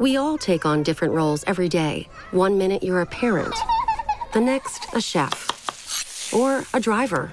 We all take on different roles every day. One minute you're a parent, the next, a chef, or a driver.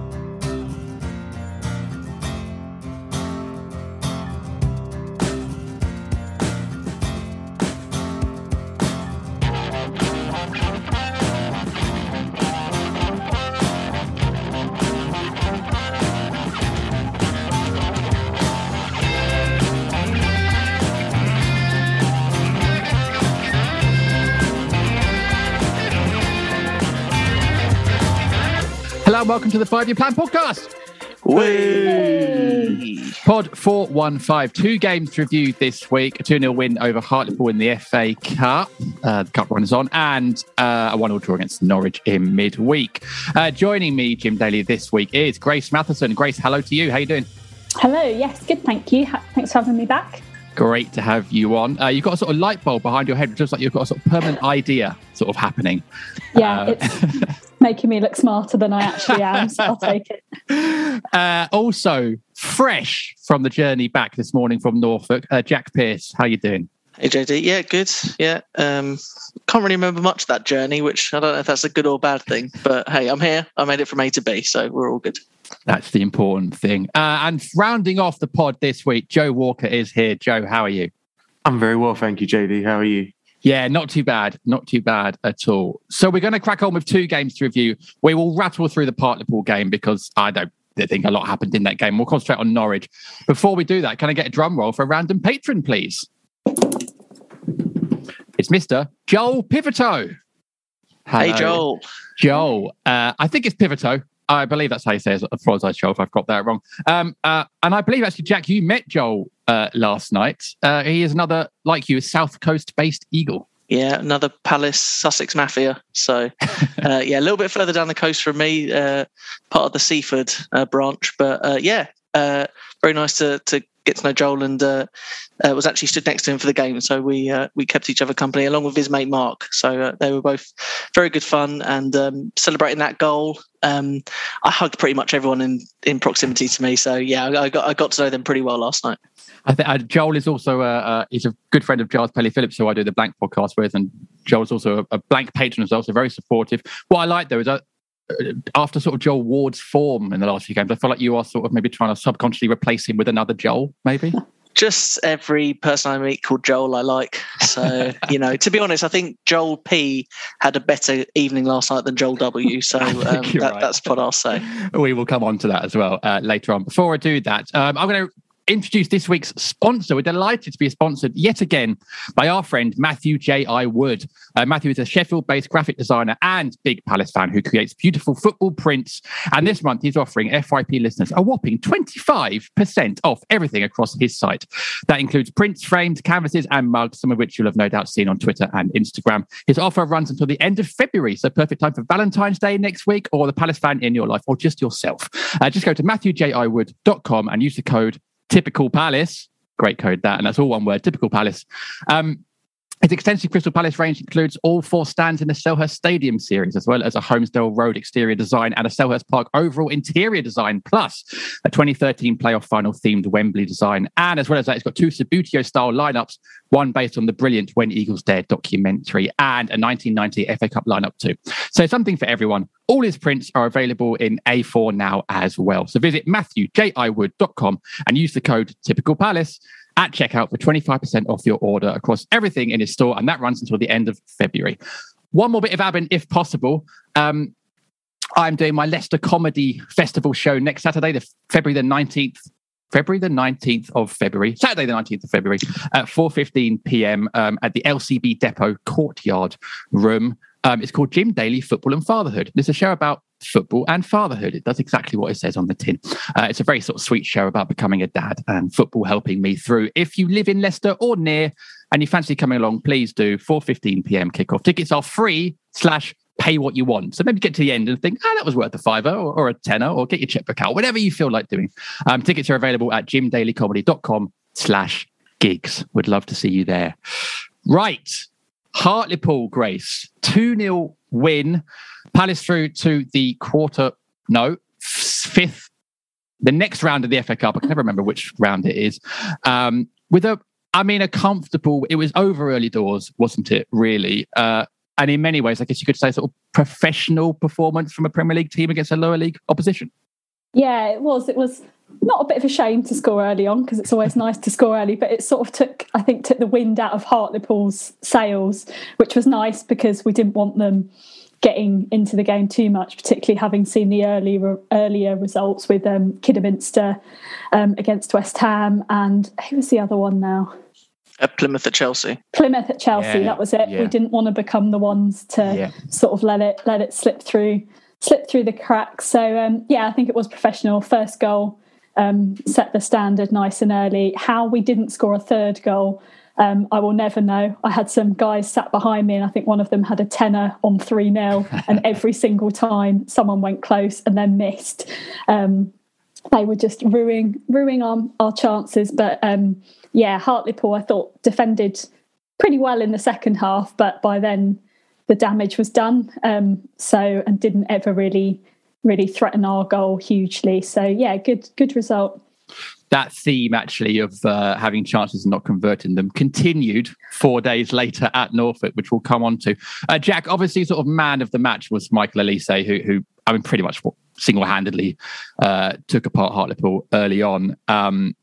And welcome to the Five Year Plan podcast. Pod 415. Two games reviewed this week. A 2 0 win over Hartlepool in the FA Cup. Uh, the cup run is on. And uh, a 1 0 draw against Norwich in midweek. Uh, joining me, Jim Daly, this week is Grace Matheson. Grace, hello to you. How you doing? Hello. Yes, good. Thank you. Thanks for having me back. Great to have you on. Uh, you've got a sort of light bulb behind your head, which looks like you've got a sort of permanent idea sort of happening. Yeah, Uh, it's making me look smarter than I actually am. So I'll take it. Uh, also, fresh from the journey back this morning from Norfolk, uh, Jack Pierce. How you doing? Hey JD, yeah, good. Yeah, um, can't really remember much of that journey, which I don't know if that's a good or bad thing. But hey, I'm here. I made it from A to B, so we're all good. That's the important thing. Uh, and rounding off the pod this week, Joe Walker is here. Joe, how are you? I'm very well, thank you, JD. How are you? Yeah, not too bad. Not too bad at all. So we're going to crack on with two games to review. We will rattle through the Hartlepool game because I don't think a lot happened in that game. We'll concentrate on Norwich. Before we do that, can I get a drum roll for a random patron, please? It's Mr. Joel Pivoto. Hey. Joel, Joel. Uh, I think it's Pivoto. I believe that's how you say it. as far as I Joel, if I've got that wrong. Um, uh, and I believe actually, Jack, you met Joel uh, last night. Uh, he is another, like you, a South Coast based Eagle. yeah, another Palace Sussex Mafia. So uh, yeah, a little bit further down the coast from me, uh, part of the Seaford uh, branch. But uh, yeah, uh, very nice to to get to know Joel, and uh, uh, was actually stood next to him for the game, so we uh, we kept each other company along with his mate Mark. So uh, they were both very good fun, and um, celebrating that goal. Um, I hugged pretty much everyone in, in proximity to me. So yeah, I, I got I got to know them pretty well last night. I think uh, Joel is also a, uh, he's a good friend of Giles Pelly Phillips, who I do the Blank podcast with, and Joel's also a, a Blank patron as well, so very supportive. What I like though is uh, after sort of Joel Ward's form in the last few games, I feel like you are sort of maybe trying to subconsciously replace him with another Joel, maybe. just every person I meet called Joel I like. So, you know, to be honest, I think Joel P had a better evening last night than Joel W. So um, that, right. that's what I'll say. we will come on to that as well uh, later on. Before I do that, um, I'm going to introduce this week's sponsor. We're delighted to be sponsored yet again by our friend Matthew J. I. Wood. Uh, Matthew is a Sheffield based graphic designer and big Palace fan who creates beautiful football prints. And this month, he's offering FYP listeners a whopping 25% off everything across his site. That includes prints, frames, canvases, and mugs, some of which you'll have no doubt seen on Twitter and Instagram. His offer runs until the end of February, so perfect time for Valentine's Day next week or the Palace fan in your life or just yourself. Uh, just go to matthewjiwood.com and use the code typical palace. Great code that and that's all one word typical palace. Um its extensive Crystal Palace range includes all four stands in the Selhurst Stadium series, as well as a Holmesdale Road exterior design and a Selhurst Park overall interior design, plus a 2013 playoff final themed Wembley design. And as well as that, it's got two Subbuteo style lineups, one based on the brilliant When Eagles Dare documentary, and a 1990 FA Cup lineup too. So something for everyone. All his prints are available in A4 now as well. So visit matthewjiwood.com and use the code Typical Palace at checkout for 25% off your order across everything in his store. And that runs until the end of February. One more bit of admin, if possible. Um, I'm doing my Leicester Comedy Festival show next Saturday, the February the 19th. February the 19th of February, Saturday the 19th of February at 4.15 p.m. Um, at the LCB Depot Courtyard Room. Um, it's called Jim Daly Football and Fatherhood. It's a show about football and fatherhood. It does exactly what it says on the tin. Uh, it's a very sort of sweet show about becoming a dad and football helping me through. If you live in Leicester or near and you fancy coming along, please do 4.15 p.m. kickoff. Tickets are free slash pay what you want. So maybe get to the end and think, ah, oh, that was worth a fiver or, or, a tenner or get your checkbook out, whatever you feel like doing. Um, tickets are available at jimdalycomedy.com slash gigs. Would love to see you there. Right. Hartlepool, Grace, 2 0 win. Palace through to the quarter, no, fifth, the next round of the FA Cup. I can never remember which round it is. Um, with a, I mean, a comfortable, it was over early doors, wasn't it, really? Uh, and in many ways, I guess you could say, sort of professional performance from a Premier League team against a lower league opposition. Yeah, it was. It was not a bit of a shame to score early on because it's always nice to score early, but it sort of took, I think, took the wind out of Hartlepool's sails, which was nice because we didn't want them getting into the game too much, particularly having seen the early earlier results with um, Kidderminster um, against West Ham and who was the other one now? Uh, Plymouth at Chelsea. Plymouth at Chelsea. Yeah, that was it. Yeah. We didn't want to become the ones to yeah. sort of let it let it slip through slip through the cracks. So um, yeah, I think it was professional. First goal um, set the standard nice and early. How we didn't score a third goal, um, I will never know. I had some guys sat behind me, and I think one of them had a tenner on 3 0, and every single time someone went close and then missed. Um, they were just ruining ruining our, our chances. But um, yeah, Hartlepool, I thought defended pretty well in the second half, but by then the damage was done. Um, so and didn't ever really really threaten our goal hugely. So yeah, good good result. That theme actually of uh, having chances and not converting them continued four days later at Norfolk, which we'll come on to. Uh, Jack, obviously, sort of man of the match was Michael Olise, who, who I mean, pretty much single-handedly uh, took apart Hartlepool early on. Um,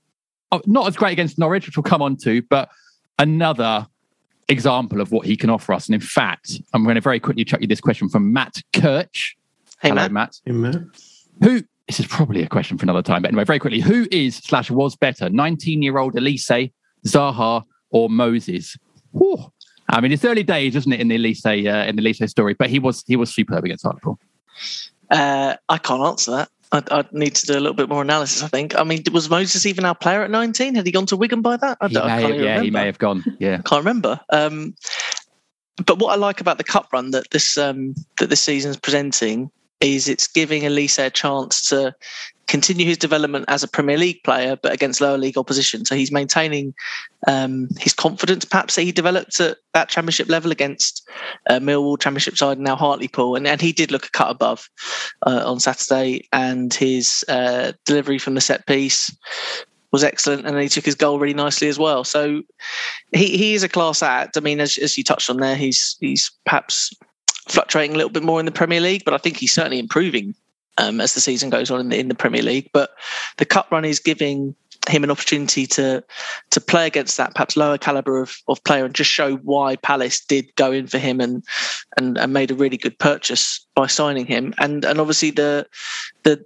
oh, not as great against Norwich, which we'll come on to, but another example of what he can offer us. And in fact, I'm going to very quickly chuck you this question from Matt Kirch, Hey, Hello, Matt. Matt. Hey, Matt. Who, this is probably a question for another time, but anyway, very quickly, who is slash was better, 19 year old Olise, Zaha, or Moses? Whew. I mean, it's early days, isn't it, in the Olise uh, in the Olise story? But he was he was superb against Hartlepool. Uh, I can't answer that. I'd, I'd, need to do a little bit more analysis. I think. I mean, was Moses even our player at 19? Had he gone to Wigan by that? I, he may have, yeah, remember. he may have gone. Yeah, can't remember. Um, but what I like about the cup run that this um, that this season is presenting is it's giving Olise a chance to continue his development as a Premier League player, but against lower league opposition. So he's maintaining um, his confidence, perhaps that he developed at that Championship level against uh, Millwall Championship side and now Hartlepool, and, and he did look a cut above uh, on Saturday, and his uh, delivery from the set piece was excellent, and he took his goal really nicely as well. So he he is a class act. I mean, as, as you touched on there, he's he's perhaps fluctuating a little bit more in the Premier League, but I think he's certainly improving um, as the season goes on in the, in the Premier League. But the cup run is giving him an opportunity to to play against that perhaps lower caliber of, of player and just show why Palace did go in for him and, and and made a really good purchase by signing him. And and obviously the the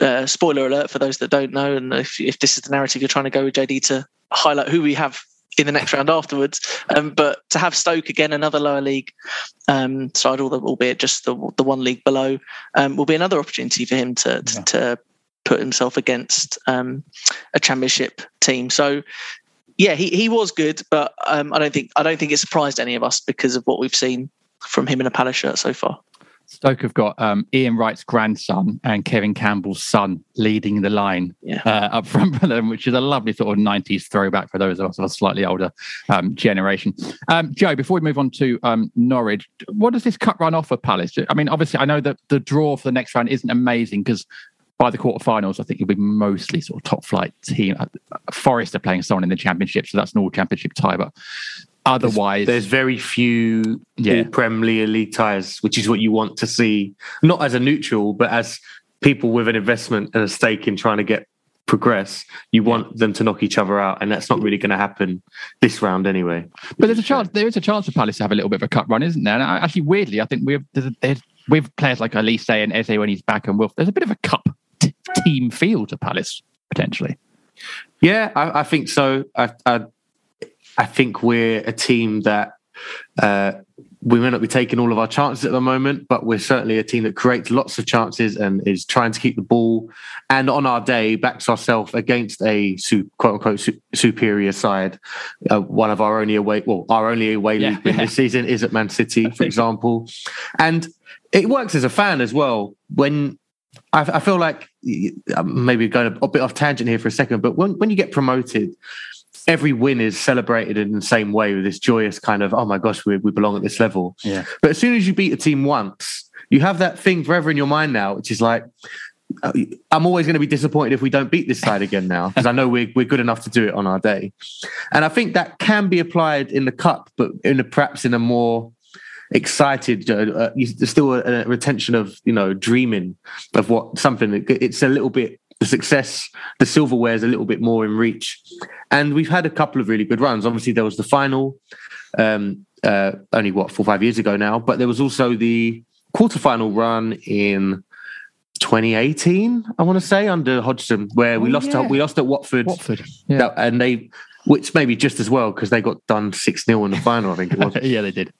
uh, spoiler alert for those that don't know, and if if this is the narrative you're trying to go with JD to highlight who we have in the next round afterwards. Um, but to have Stoke again, another lower league um, side, albeit just the the one league below, um, will be another opportunity for him to to, yeah. to put himself against um, a championship team. So. Yeah, he, he was good, but um, I don't think I don't think it surprised any of us because of what we've seen from him in a Palace shirt so far. Stoke have got um, Ian Wright's grandson and Kevin Campbell's son leading the line yeah. uh, up front for them, which is a lovely sort of 90s throwback for those of us of a slightly older um, generation. Um, Joe, before we move on to um, Norwich, what does this cut run offer Palace? I mean, obviously, I know that the draw for the next round isn't amazing because by the quarterfinals, I think you'll be mostly sort of top flight team. Uh, Forest are playing someone in the championship, so that's an all championship tie. But Otherwise, there's, there's very few yeah. Premier League ties, which is what you want to see, not as a neutral, but as people with an investment and a stake in trying to get progress, you want them to knock each other out, and that's not really going to happen this round anyway. But there's a chance. There is a chance for Palace to have a little bit of a cup run, isn't there? And actually, weirdly, I think we've there's, with players like Olise and Eze when he's back and Wilf, there's a bit of a cup t- team feel to Palace potentially. Yeah, I, I think so. I, I, I think we're a team that uh, we may not be taking all of our chances at the moment, but we're certainly a team that creates lots of chances and is trying to keep the ball. And on our day, backs ourselves against a quote unquote su- superior side. Uh, one of our only away, well, our only away yeah, league yeah. this season is at Man City, for example. And it works as a fan as well. When I, I feel like maybe going a bit off tangent here for a second, but when, when you get promoted, every win is celebrated in the same way with this joyous kind of, oh my gosh, we, we belong at this level. Yeah. But as soon as you beat a team once, you have that thing forever in your mind now, which is like, uh, I'm always going to be disappointed if we don't beat this side again now, because I know we're, we're good enough to do it on our day. And I think that can be applied in the cup, but in a, perhaps in a more excited, uh, uh, there's still a, a, retention of, you know, dreaming of what something, it's a little bit the success, the silverware is a little bit more in reach. And we've had a couple of really good runs. Obviously, there was the final, um, uh, only what, four or five years ago now, but there was also the quarterfinal run in 2018, I want to say, under Hodgson, where we oh, lost. Yeah. we lost at Watford. Watford, yeah. and they, which maybe just as well because they got done six 0 in the final. I think it was. yeah, they did.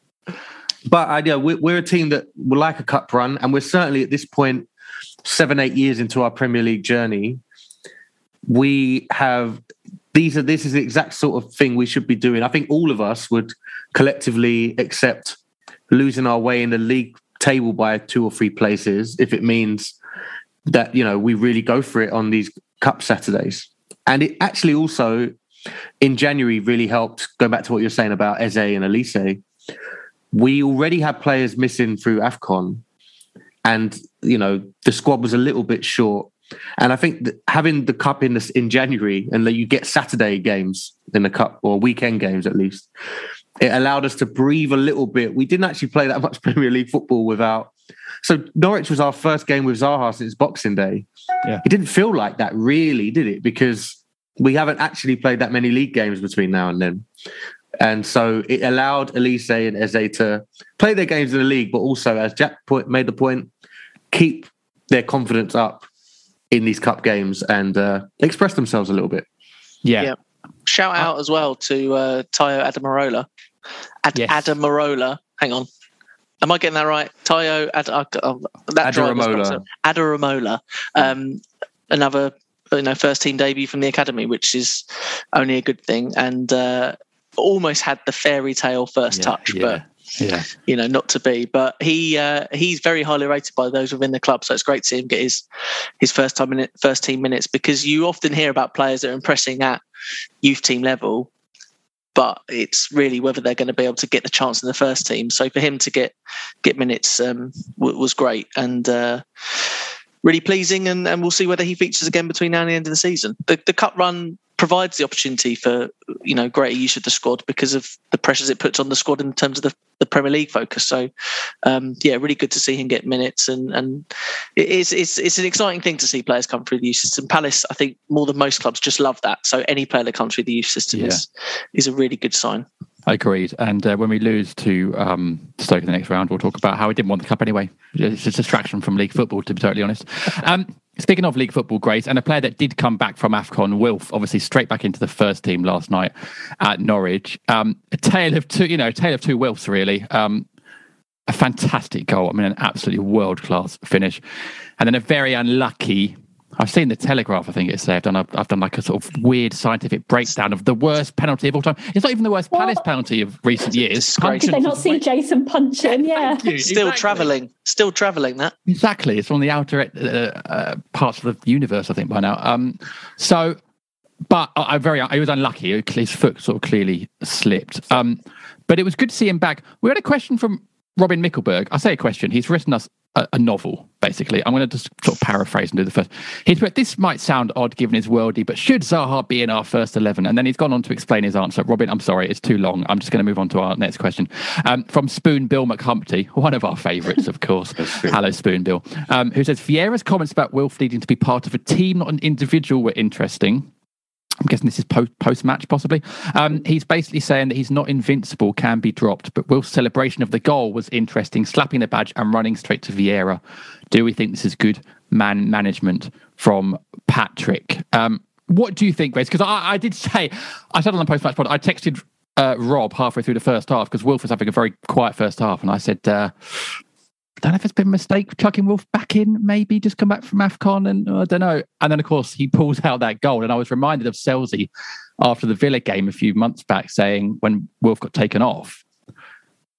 But I, yeah, we're, we're a team that would like a cup run, and we're certainly at this point seven, eight years into our Premier League journey, we have these are this is the exact sort of thing we should be doing. I think all of us would collectively accept losing our way in the league table by two or three places if it means that you know we really go for it on these cup Saturdays. And it actually also in January really helped. Going back to what you're saying about Eze and Olise, we already had players missing through Afcon and you know the squad was a little bit short. And I think having the cup in this in January and that you get Saturday games in the cup or weekend games at least, it allowed us to breathe a little bit. We didn't actually play that much Premier League football without. So Norwich was our first game with Zaha since Boxing Day. Yeah. It didn't feel like that really, did it? Because we haven't actually played that many league games between now and then. And so it allowed Olise and Eze to play their games in the league, but also, as Jack made the point, keep their confidence up in these cup games and uh, express themselves a little bit. Yeah. yeah. Shout out uh, as well to uh, Tayo Adamarola. Ad- yes. Adamarola. Hang on. Am I getting that right? Tayo Ad- uh, uh, that Adaramola. Adaramola. Um, another you know first team debut from the academy, which is only a good thing, and uh, almost had the fairy tale first yeah, touch, yeah. but yeah, you know, not to be. But he uh, he's very highly rated by those within the club, so it's great to see him get his his first time minute, first team minutes because you often hear about players that are impressing at youth team level, but it's really whether they're going to be able to get the chance in the first team. So for him to get get minutes um, w- was great and. Uh, really pleasing, and, and we'll see whether he features again between now and the end of the season. The, the cut run provides the opportunity for you know greater use of the squad because of the pressures it puts on the squad in terms of the, the Premier League focus. So um, yeah, really good to see him get minutes and and it's it's it's an exciting thing to see players come through the youth system. Palace, I think, more than most clubs, just love that. So any player that comes through the youth system yeah. is is a really good sign. I agreed. And uh, when we lose to um, Stoke in the next round, we'll talk about how we didn't want the cup anyway. It's a distraction from league football, to be totally honest. Um, Speaking of league football, Grace, and a player that did come back from AFCON, Wilf, obviously straight back into the first team last night at Norwich. Um, a tale of two, you know, a tale of two Wilfs, really. Um, a fantastic goal. I mean, an absolutely world class finish. And then a very unlucky I've seen the Telegraph. I think it's there. I've done. A, I've done like a sort of weird scientific breakdown of the worst penalty of all time. It's not even the worst what? Palace penalty of recent years. Did they not see Jason Puncheon? Yeah, still exactly. travelling. Still travelling. That exactly. It's on the outer uh, uh, parts of the universe. I think by now. Um, so, but I, I very. I was unlucky. His foot sort of clearly slipped. Um, but it was good to see him back. We had a question from Robin Mickelberg. I say a question. He's written us a, a, novel, basically. I'm going to just sort of paraphrase and do the first. He's put, this might sound odd given his worldie, but should Zaha be in our first 11? And then he's gone on to explain his answer. Robin, I'm sorry, it's too long. I'm just going to move on to our next question. Um, from Spoon Bill McHumpty, one of our favourites, of course. Hello, Spoon Bill, um, who says Vieira's comments about Wilf needing to be part of a team, not an individual, were interesting. I'm guessing this is post match, possibly. Um, he's basically saying that he's not invincible, can be dropped, but Wilf's celebration of the goal was interesting, slapping the badge and running straight to Vieira. Do we think this is good man management from Patrick? Um, what do you think, Grace? Because I, I, did say, I said on the post match pod, I texted uh, Rob halfway through the first half because Wilf was having a very quiet first half, and I said, uh, I don't know if it's been a mistake chucking Wolf back in, maybe just come back from AFCON and I don't know. And then, of course, he pulls out that goal. And I was reminded of Selzy after the Villa game a few months back saying, when Wolf got taken off,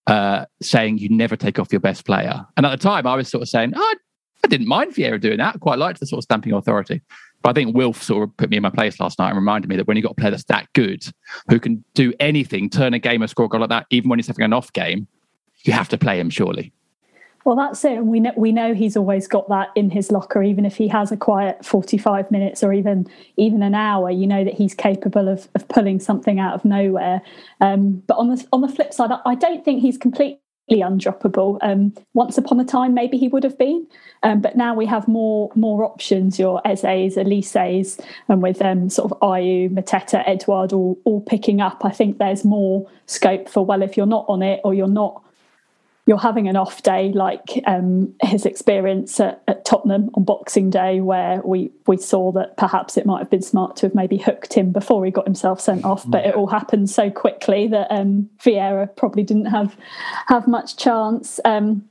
uh, saying you never take off your best player. And at the time, I was sort of saying, oh, I didn't mind Vieira doing that. I quite liked the sort of stamping authority. But I think Wilf sort of put me in my place last night and reminded me that when you got a player that's that good, who can do anything, turn a game or score a goal like that, even when he's having an off game, you have to play him, surely. Well, that's it. We know we know he's always got that in his locker, even if he has a quiet forty-five minutes or even even an hour. You know that he's capable of, of pulling something out of nowhere. Um, but on the on the flip side, I don't think he's completely undroppable. Um, once upon a time, maybe he would have been, um, but now we have more more options. Your Eze's, Olise's, and with um, sort of Ayew, Mateta, Edouard all all picking up. I think there's more scope for well, if you're not on it or you're not you're having an off day like um, his experience at, at, Tottenham on Boxing Day, where we we saw that perhaps it might have been smart to have maybe hooked him before he got himself sent off, but it all happened so quickly that um, Vieira probably didn't have have much chance. Um,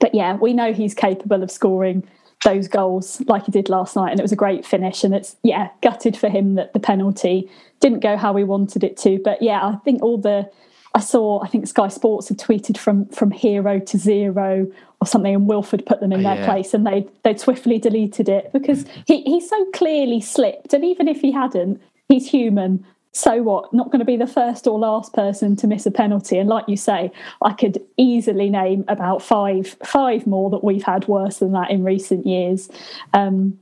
but yeah, we know he's capable of scoring those goals like he did last night, and it was a great finish. And it's yeah, gutted for him that the penalty didn't go how we wanted it to. But yeah, I think all the I saw, I think Sky Sports had tweeted from from hero to zero or something, and Wilfried put them in oh, their yeah. place, and they they swiftly deleted it because he he so clearly slipped, and even if he hadn't, he's human. So what? Not going to be the first or last person to miss a penalty, and like you say, I could easily name about five five more that we've had worse than that in recent years. Um,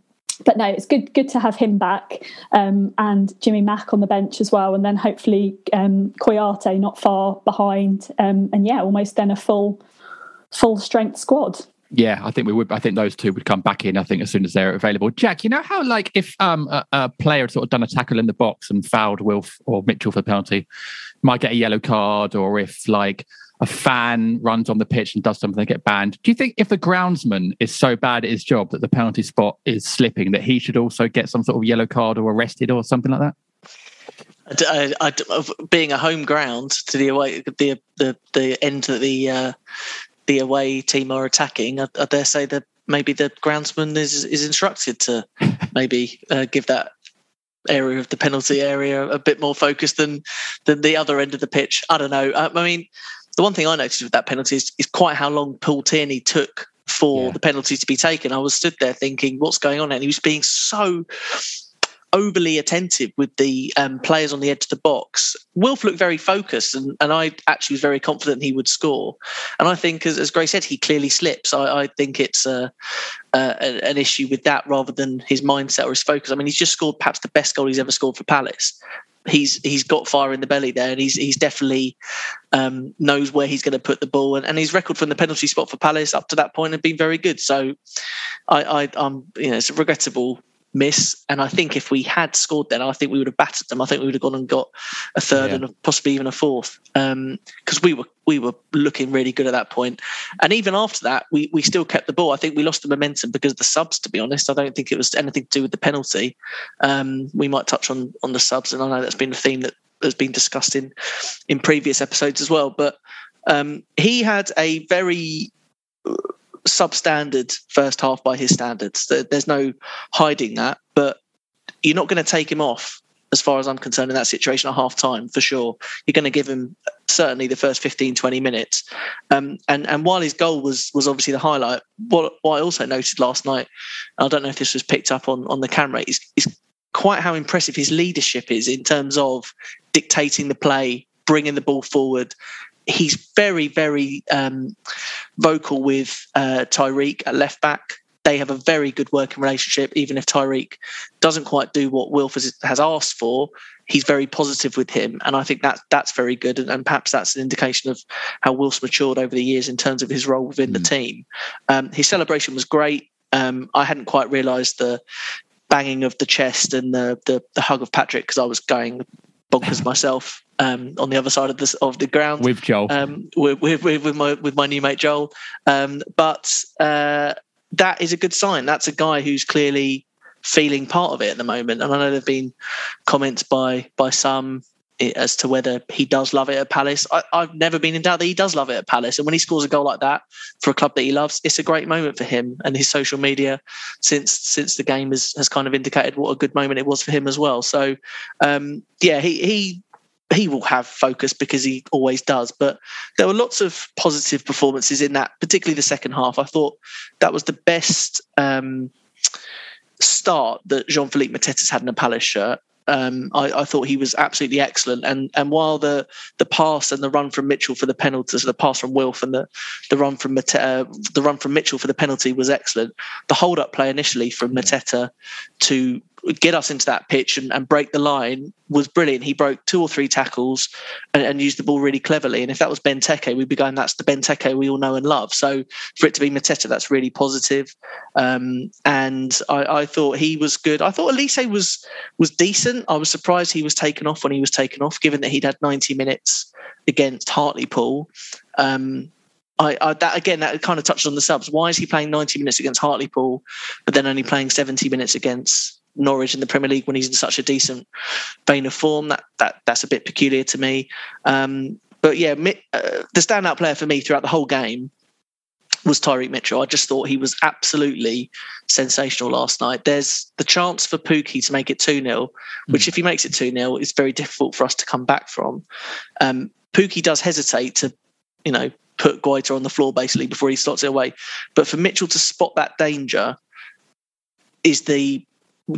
but no, it's good good to have him back um, and Jimmy Mack on the bench as well, and then hopefully um, Kouyaté not far behind, um, and yeah, almost then a full full strength squad. Yeah, I think we would. I think those two would come back in. I think as soon as they're available. Jack, you know how like if um, a, a player had sort of done a tackle in the box and fouled Wilf or Mitchell for the penalty, might get a yellow card, or if like a fan runs on the pitch and does something, they get banned. Do you think if the groundsman is so bad at his job that the penalty spot is slipping, that he should also get some sort of yellow card or arrested or something like that? I, I, I, being a home ground to the away, the the the end that the uh, the away team are attacking, I, dare say that maybe the groundsman is is instructed to maybe uh, give that area of the penalty area a bit more focus than than the other end of the pitch. I don't know. I mean, the one thing I noticed with that penalty is, is quite how long Paul Tierney took for yeah. the penalty to be taken. I was stood there thinking, what's going on? And he was being so overly attentive with the um, players on the edge of the box. Wilf looked very focused, and, and I actually was very confident he would score. And I think, as, as Grace said, he clearly slips. I, I think it's a, an issue with that rather than his mindset or his focus. I mean, he's just scored perhaps the best goal he's ever scored for Palace he's he's got fire in the belly there, and he's he's definitely um, knows where he's going to put the ball, and, and his record from the penalty spot for Palace up to that point had been very good. So, I, I I'm you know it's regrettable miss. And I think if we had scored then, I think we would have battered them. I think we would have gone and got a third yeah. and possibly even a fourth because um, we were we were looking really good at that point. And even after that, we we still kept the ball. I think we lost the momentum because of the subs. To be honest, I don't think it was anything to do with the penalty. Um, we might touch on on the subs, and I know that's been a theme that has been discussed in in previous episodes as well. But um, he had a very substandard first half by his standards. There's no hiding that, but you're not going to take him off as far as I'm concerned in that situation at half time for sure. You're going to give him certainly the first 15, 20 minutes. Um, and, and while his goal was was obviously the highlight, what, what I also noted last night, I don't know if this was picked up on, on the camera, is, is quite how impressive his leadership is in terms of dictating the play, bringing the ball forward, he's very, very um, vocal with uh, Tyrick at left back. They have a very good working relationship, even if Tyrick doesn't quite do what Wilf has, has asked for. He's very positive with him, and I think that that's very good. And, and perhaps that's an indication of how Wilf's matured over the years in terms of his role within mm. the team. Um, his celebration was great. Um, I hadn't quite realised the banging of the chest and the the, the hug of Patrick because I was going bonkers myself um, on the other side of the of the ground with Joel, um, with, with, with my with my new mate Joel. Um, but uh, that is a good sign. That's a guy who's clearly feeling part of it at the moment. And I know there've been comments by by some as to whether he does love it at Palace. I, have never been in doubt that he does love it at Palace. And when he scores a goal like that for a club that he loves, it's a great moment for him. And his social media since since the game has, has kind of indicated what a good moment it was for him as well. So um, yeah, he he he will have focus because he always does. But there were lots of positive performances in that, particularly the second half. I thought that was the best um, start that Jean Philippe Mateta's had in a Palace shirt. Um, I, I, thought he was absolutely excellent. And and while the the pass and the run from Mitchell for the penalty, so the pass from Wilf and the the run from Mateta, uh, the run from Mitchell for the penalty was excellent. The hold up play initially from Mateta to get us into that pitch and, and, break the line was brilliant. He broke two or three tackles and, and, used the ball really cleverly. And if that was Benteke, we'd be going, that's the Benteke we all know and love. So for it to be Mateta, that's really positive. Um, and I, I, thought he was good. I thought Olise was was decent. I was surprised he was taken off when he was taken off, given that he'd had 90 minutes against Hartlepool. Um, I, I, that again that kind of touches on the subs. Why is he playing 90 minutes against Hartlepool, but then only playing 70 minutes against Norwich in the Premier League when he's in such a decent vein of form. That that that's a bit peculiar to me. Um, but yeah, uh, the standout player for me throughout the whole game was Tyrick Mitchell. I just thought he was absolutely sensational last night. There's the chance for Pukki to make it 2 0, which, mm. if he makes it 2 0, is very difficult for us to come back from. Um, Pukki does hesitate to, you know, put Guaita on the floor basically before he starts it away. But for Mitchell to spot that danger is the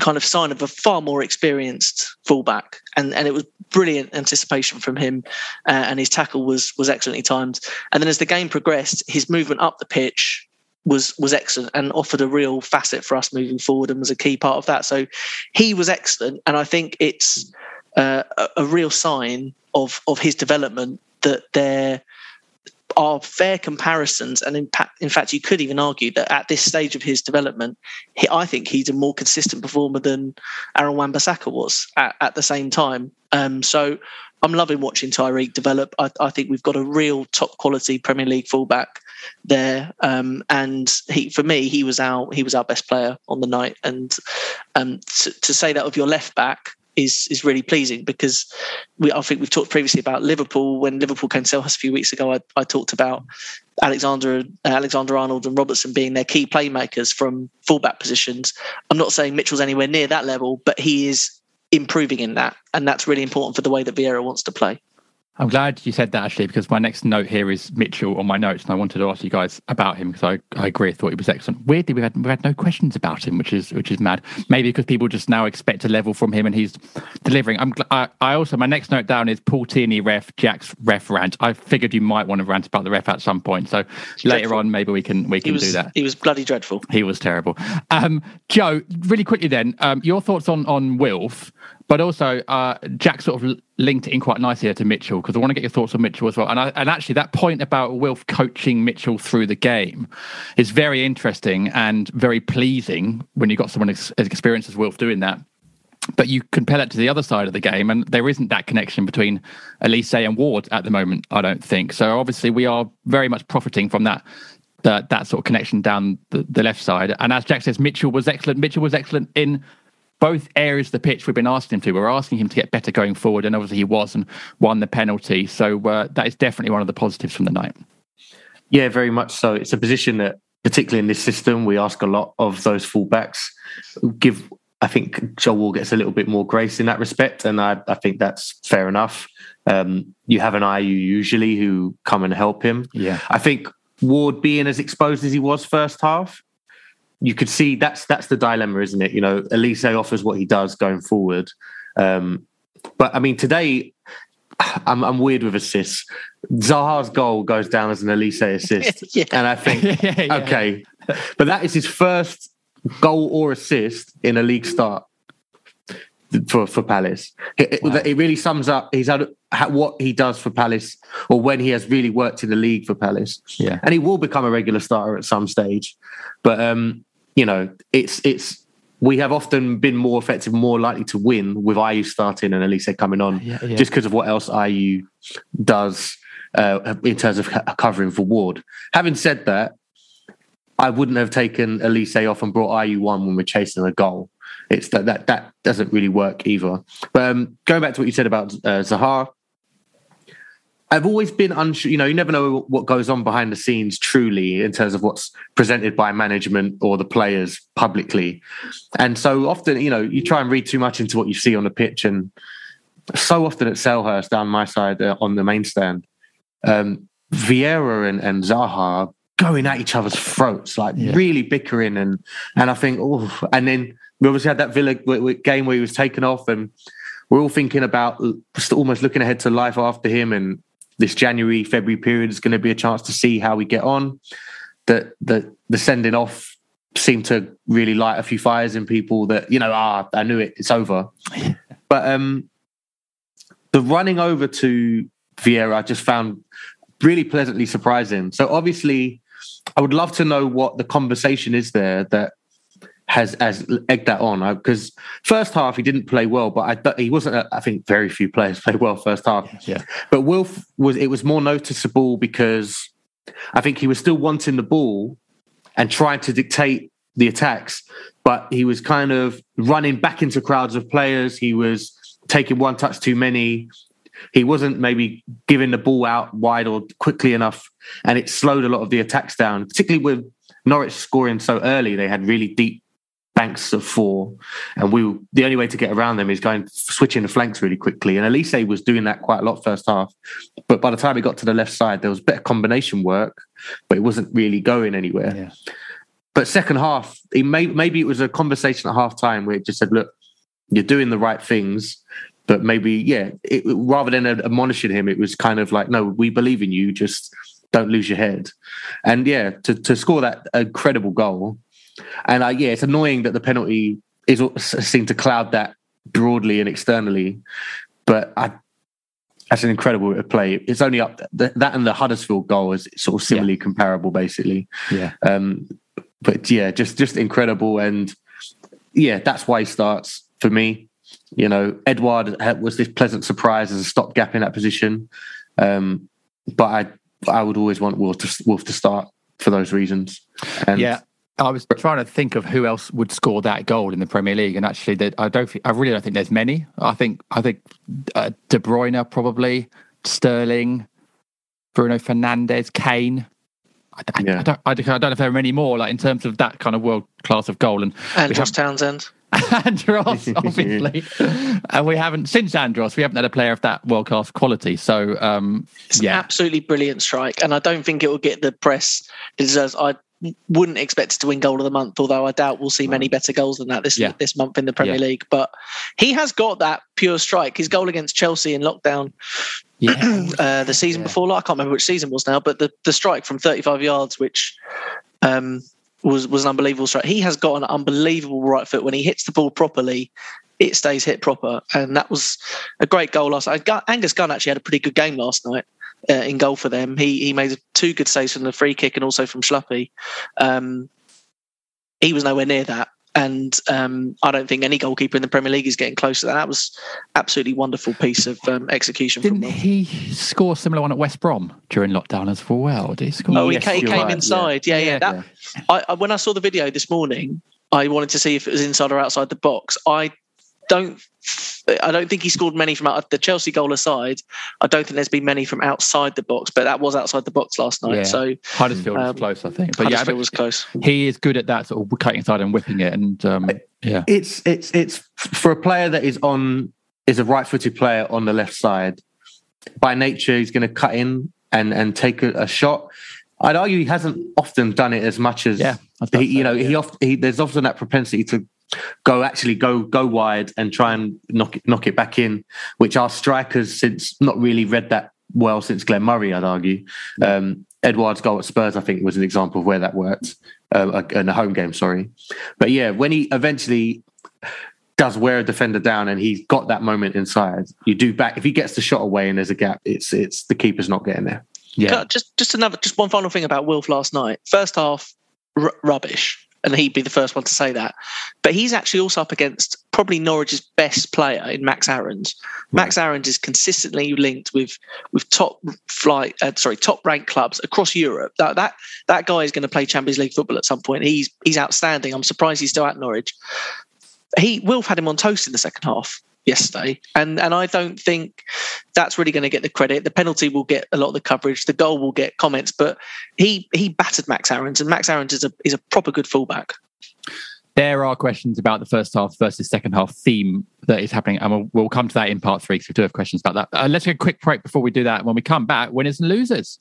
kind of sign of a far more experienced fullback, and and it was brilliant anticipation from him, uh, and his tackle was was excellently timed. And then as the game progressed, his movement up the pitch was was excellent and offered a real facet for us moving forward, and was a key part of that. So he was excellent, and I think it's uh, a, a real sign of of his development that they're are fair comparisons, and in, in, fact, you could even argue that at this stage of his development, he, I think he's a more consistent performer than Aaron Wan-Bissaka was at, at, the same time. Um, so I'm loving watching Tyrick develop. I, I, think we've got a real top quality Premier League fullback there, um, and he, for me, he was our he was our best player on the night. And um, to, to say that of your left back, is is really pleasing because we I think we've talked previously about Liverpool when Liverpool came to us a few weeks ago. I, I talked about Alexander uh, Alexander Arnold and Robertson being their key playmakers from fullback positions. I'm not saying Mitchell's anywhere near that level, but he is improving in that, and that's really important for the way that Vieira wants to play. I'm glad you said that actually, because my next note here is Mitchell on my notes, and I wanted to ask you guys about him because I, I agree. I thought he was excellent. Weirdly, we had we had no questions about him, which is which is mad. Maybe because people just now expect a level from him, and he's delivering. I'm I, I also my next note down is Paul Tierney ref Jack's ref rant. I figured you might want to rant about the ref at some point, so later on maybe we can we can was, do that. He was bloody dreadful. He was terrible. Um, Joe, really quickly then, um, your thoughts on on Wilf but also, uh, Jack sort of linked it in quite nicely here to Mitchell because I want to get your thoughts on Mitchell as well. And, I, and actually, that point about Wilf coaching Mitchell through the game is very interesting and very pleasing when you've got someone as, experienced as Wilf doing that. But you compare that to the other side of the game, and there isn't that connection between Olise and Ward at the moment, I don't think. So obviously, we are very much profiting from that that that sort of connection down the, the left side. And as Jack says, Mitchell was excellent. Mitchell was excellent in both areas of the pitch we've been asking him to. We're asking him to get better going forward, and obviously he was and won the penalty. So uh, that is definitely one of the positives from the night. Yeah, very much so. It's a position that, particularly in this system, we ask a lot of those fullbacks. Give, I think Joel Ward gets a little bit more grace in that respect, and I, I think that's fair enough. Um, you have an Ayew usually who come and help him. Yeah, I think Ward being as exposed as he was first half, you could see that's that's the dilemma, isn't it? You know, Olise offers what he does going forward, um, but I mean today I'm, I'm weird with assists. Zaha's goal goes down as an Olise assist, yeah. and I think yeah, yeah. okay, but that is his first goal or assist in a league start for for Palace. It, wow. it, really sums up he's had what he does for Palace, or when he has really worked in the league for Palace. Yeah, and he will become a regular starter at some stage. But um, you know, it's it's we have often been more effective, more likely to win with Ayew starting and Olise coming on, yeah, yeah. just because of what else Ayew does uh, in terms of covering for Ward. Having said that, I wouldn't have taken Olise off and brought Ayew one when we're chasing a goal. It's that that that doesn't really work either. But um, going back to what you said about uh, Zaha, I've always been unsure. You know, you never know what goes on behind the scenes truly in terms of what's presented by management or the players publicly. And so often, you know, you try and read too much into what you see on the pitch. And so often at Selhurst down my side uh, on the main stand, um, Vieira and, and Zaha going at each other's throats, like yeah. really bickering. And and I think, oh, and then we obviously had that Villa game where he was taken off and we're all thinking about almost looking ahead to life after him and this January February period is going to be a chance to see how we get on. That the the sending off seemed to really light a few fires in people. That you know, ah, I knew it, it's over. but um, the running over to Vieira, I just found really pleasantly surprising. So obviously, I would love to know what the conversation is there that has has egged that on because first half he didn't play well, but I he wasn't. Uh, I think very few players played well first half. Yeah, but Wilf was it was more noticeable because I think he was still wanting the ball and trying to dictate the attacks, but he was kind of running back into crowds of players. He was taking one touch too many. He wasn't maybe giving the ball out wide or quickly enough, and it slowed a lot of the attacks down, particularly with Norwich scoring so early. They had really deep banks of four, and we the only way to get around them is going switching the flanks really quickly. And Olise was doing that quite a lot first half, but by the time he got to the left side, there was better combination work, but it wasn't really going anywhere. Yeah. But second half, he may, maybe it was a conversation at half time where it just said, "Look, you're doing the right things." But maybe, yeah, it, rather than admonishing him, it was kind of like, no, we believe in you. Just don't lose your head. And yeah, to, to score that incredible goal, and uh, yeah, it's annoying that the penalty is seemed to cloud that broadly and externally. But I, that's an incredible play. It's only up that and the Huddersfield goal is sort of similarly yeah. comparable, basically. Yeah. Um, but yeah, just just incredible, and yeah, that's why he starts for me. You know, Edouard was this pleasant surprise as a stopgap in that position, um, but I I would always want Wolf to, Wolf to start for those reasons. And yeah, I was trying to think of who else would score that goal in the Premier League, and actually, that I don't. Think, I really don't think there's many. I think I think uh, De Bruyne probably, Sterling, Bruno Fernandes, Kane. I, I, yeah. I, don't, I, don't know if there are many more, like in terms of that kind of world class of goal. And Andros Townsend. Andros, obviously, and we haven't since Andros, we haven't had a player of that world class quality. So, um, it's yeah. an absolutely brilliant strike, and I don't think it will get the press it deserves. I wouldn't expect it to win goal of the month, although I doubt we'll see many better goals than that this yeah. this month in the Premier yeah. League. But he has got that pure strike. His goal against Chelsea in lockdown, yeah, uh, the season before, I can't remember which season was now, but the the strike from 35 yards, which um, was was an unbelievable strike. He has got an unbelievable right foot when he hits the ball properly. It stays hit proper, and that was a great goal last night. Angus Gunn actually had a pretty good game last night uh, in goal for them. He he made two good saves from the free kick and also from Schluppy. Um, he was nowhere near that. And um, I don't think any goalkeeper in the Premier League is getting close to that. That was absolutely wonderful piece of um, execution. Didn't he score a similar one at West Brom during lockdown as well? Did he score? Oh, yes, he, came, he came right. inside. Yeah, yeah. yeah. That, yeah. I, I, when I saw the video this morning, I wanted to see if it was inside or outside the box. I don't I don't think he scored many from out the Chelsea goal aside. I don't think there's been many from outside the box, but that was outside the box last night. Yeah. So Huddersfield um, was close, I think. But Huddersfield yeah, was close. He is good at that sort of cutting inside and whipping it, and um, yeah, it's it's it's for a player that is on is a right-footed player on the left side. By nature, he's going to cut in and and take a, a shot. I'd argue he hasn't often done it as much as yeah, he, you know. Yeah. He often he, there's often that propensity to go actually go go wide and try and knock it knock it back in, which our strikers since not really read that well since Glenn Murray, I'd argue. Um, Edouard's goal at Spurs, I think, was an example of where that worked uh, in a home game. Sorry, but yeah, when he eventually does wear a defender down and he's got that moment inside, you do back. If he gets the shot away and there's a gap, it's it's the keeper's not getting there. Yeah. Just just another just one final thing about Wilf last night. First half r- rubbish and he'd be the first one to say that. But he's actually also up against probably Norwich's best player in Max Aarons. Max Aarons is consistently linked with with top flight, uh, sorry, top ranked clubs across Europe. That that that guy is going to play Champions League football at some point. He's he's outstanding. I'm surprised he's still at Norwich. He Wilf had him on toast in the second half yesterday. And and I don't think that's really going to get the credit. The penalty will get a lot of the coverage. The goal will get comments, but he he battered Max Aarons, and Max Aarons is a is a proper good fullback. There are questions about the first half versus second half theme that is happening, and we'll, we'll come to that in part three because we do have questions about that. Uh, let's get a quick break before we do that. When we come back, winners and losers.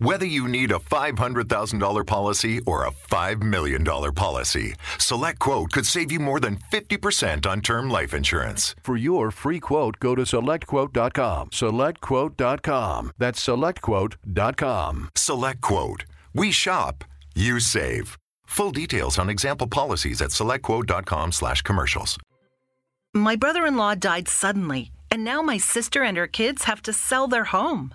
Whether you need a $500,000 policy or a $5 million policy, Select Quote could save you more than 50% on term life insurance. For your free quote, go to selectquote.com. SelectQuote.com. That's selectquote.com. Select Quote. We shop, you save. Full details on example policies at selectquote.com slash commercials. My brother-in-law died suddenly, and now my sister and her kids have to sell their home.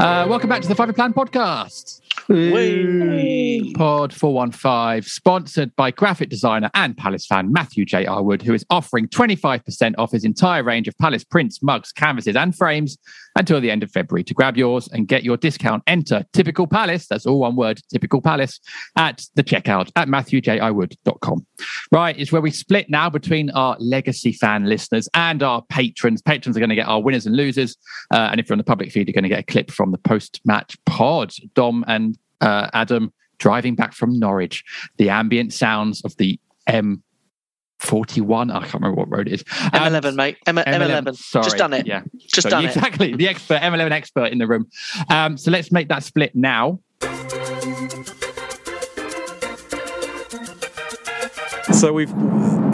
Uh, welcome back to the Five Plan podcast. Pod 415, sponsored by graphic designer and Palace fan Matthew J. I. Wood, who is offering 25% off his entire range of Palace prints, mugs, canvases, and frames until the end of February. To grab yours and get your discount, enter Typical Palace, that's all one word, Typical Palace, at the checkout at matthewjiwood.com. Right, it's where we split now between our legacy fan listeners and our patrons. Patrons are going to get our winners and losers. Uh, and if you're on the public feed, you're going to get a clip from the post match pod. Dom and uh, Adam driving back from Norwich. The ambient sounds of the M. 41. I can't remember what road it is. M11, um, mate. M- M11. M11. Sorry. Just done it. Yeah. Just so done exactly, it. Exactly. The expert, M11 expert in the room. Um, so let's make that split now. So we've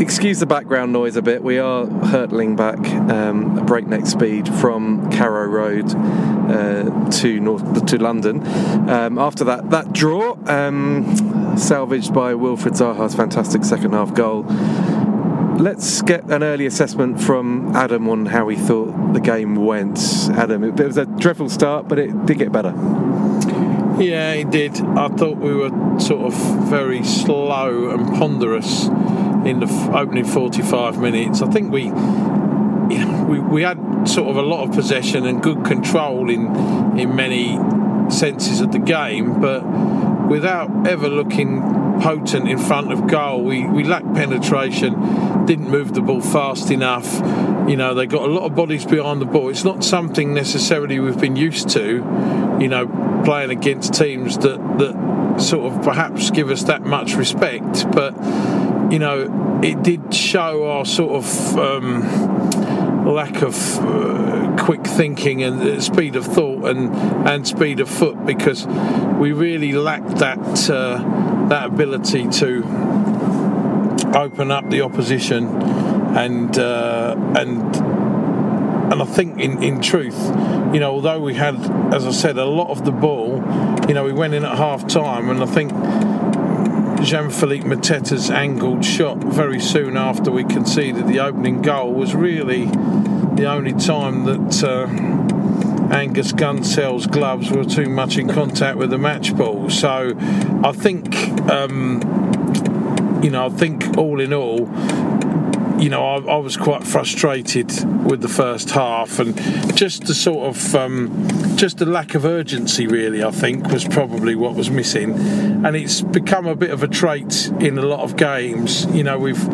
excused the background noise a bit. We are hurtling back um, at breakneck speed from Carrow Road uh, to North to London. Um, after that that draw, um, salvaged by Wilfried Zaha's fantastic second half goal. Let's get an early assessment from Adam on how he thought the game went. Adam, it was a dreadful start, but it did get better. Yeah, it did. I thought we were sort of very slow and ponderous in the opening 45 minutes. I think we, you know, we we had sort of a lot of possession and good control in in many senses of the game, but without ever looking potent in front of goal. We, we lacked penetration, didn't move the ball fast enough. You know, they got a lot of bodies behind the ball. It's not something necessarily we've been used to, you know, playing against teams that, that sort of perhaps give us that much respect. But, you know, it did show our sort of. Um, lack of uh, quick thinking and uh, speed of thought and, and speed of foot because we really lacked that uh, that ability to open up the opposition and uh, and and I think in, in truth, you know, although we had, as I said, a lot of the ball, you know, we went in at half time and I think Jean-Philippe Mateta's angled shot very soon after we conceded the opening goal was really the only time that uh, Angus Gunn's gloves were too much in contact with the match ball. So I think, um, you know, I think all in all, you know, I, I, was quite frustrated with the first half, and just the sort of um, just the lack of urgency, really, I think, was probably what was missing. And it's become a bit of a trait in a lot of games. You know, we've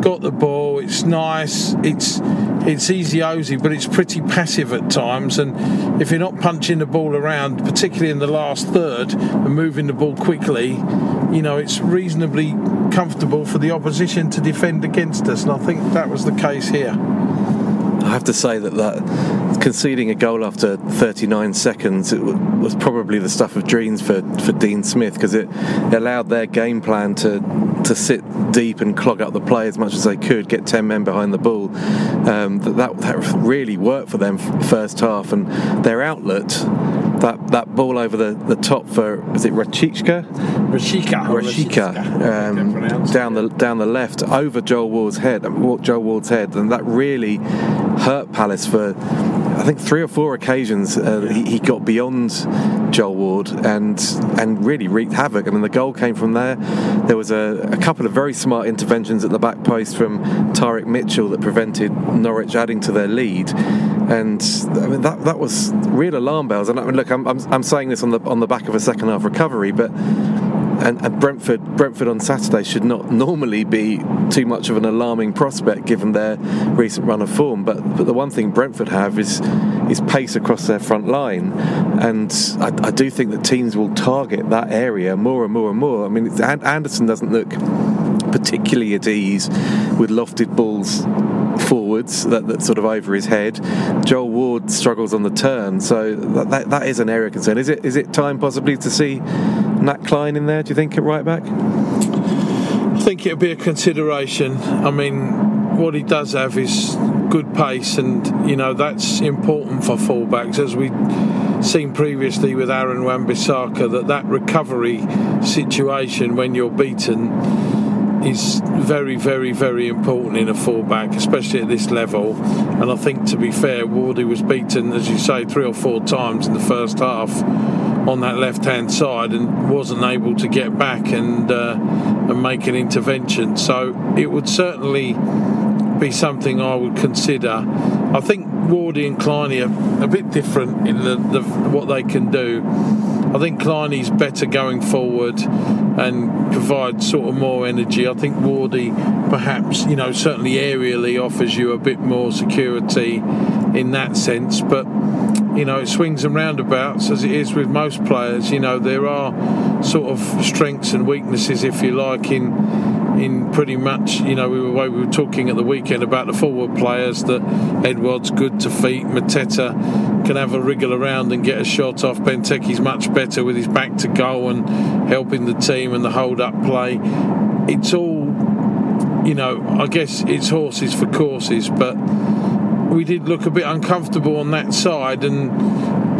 got the ball, it's nice, it's it's easy osy, but it's pretty passive at times. And if you're not punching the ball around, particularly in the last third, and moving the ball quickly, you know, it's reasonably comfortable for the opposition to defend against us. And I think that was the case here. I have to say that, that conceding a goal after 39 seconds it was probably the stuff of dreams for, for Dean Smith because it allowed their game plan to to sit deep and clog up the play as much as they could, get 10 men behind the ball. Um, that, that really worked for them first half and their outlet that that ball over the, the top for is it Rashica? Rashica. Rashica. Um, down the down the left over Joel Ward's head, Joel Ward's head, and that really hurt Palace for I think three or four occasions uh, he, he, got beyond Joel Ward and and really wreaked havoc. I mean, the goal came from there. There was a, a couple of very smart interventions at the back post from Tyrick Mitchell that prevented Norwich adding to their lead. And I mean that that was real alarm bells. And I mean, look, I'm, I'm, I'm saying this on the on the back of a second half recovery, but and, and, Brentford Brentford on Saturday should not normally be too much of an alarming prospect given their recent run of form. But but the one thing Brentford have is is pace across their front line, and I, I do think that teams will target that area more and more and more. I mean, Andersen doesn't look particularly at ease with lofted balls forwards that, that sort of over his head. Joel Ward struggles on the turn, so that, that, that is an area concern. Is it is it time possibly to see Nat Clyne in there? Do you think at right back? I think it'll be a consideration. I mean, what he does have is good pace, and you know that's important for fullbacks, as we seen previously with Aaron Wan-Bissaka. That that recovery situation when you're beaten is very, very, very important in a fullback, especially at this level. And I think, to be fair, Wardy was beaten, as you say, three or four times in the first half on that left-hand side and wasn't able to get back and uh, and make an intervention. So it would certainly be something I would consider. I think Wardy and Clyne are a bit different in the, the what they can do. I think Clyne's better going forward and provides sort of more energy. I think Wardy perhaps, you know, certainly aerially offers you a bit more security in that sense, but you know, it swings and roundabouts as it is with most players. You know, there are sort of strengths and weaknesses, if you like, in in pretty much, you know, we were, we were talking at the weekend about the forward players that Edouard's good to feet, Mateta can have a wriggle around and get a shot off. Benteke's much better with his back to goal and helping the team and the hold up play. It's all, you know, I guess it's horses for courses, but we did look a bit uncomfortable on that side, and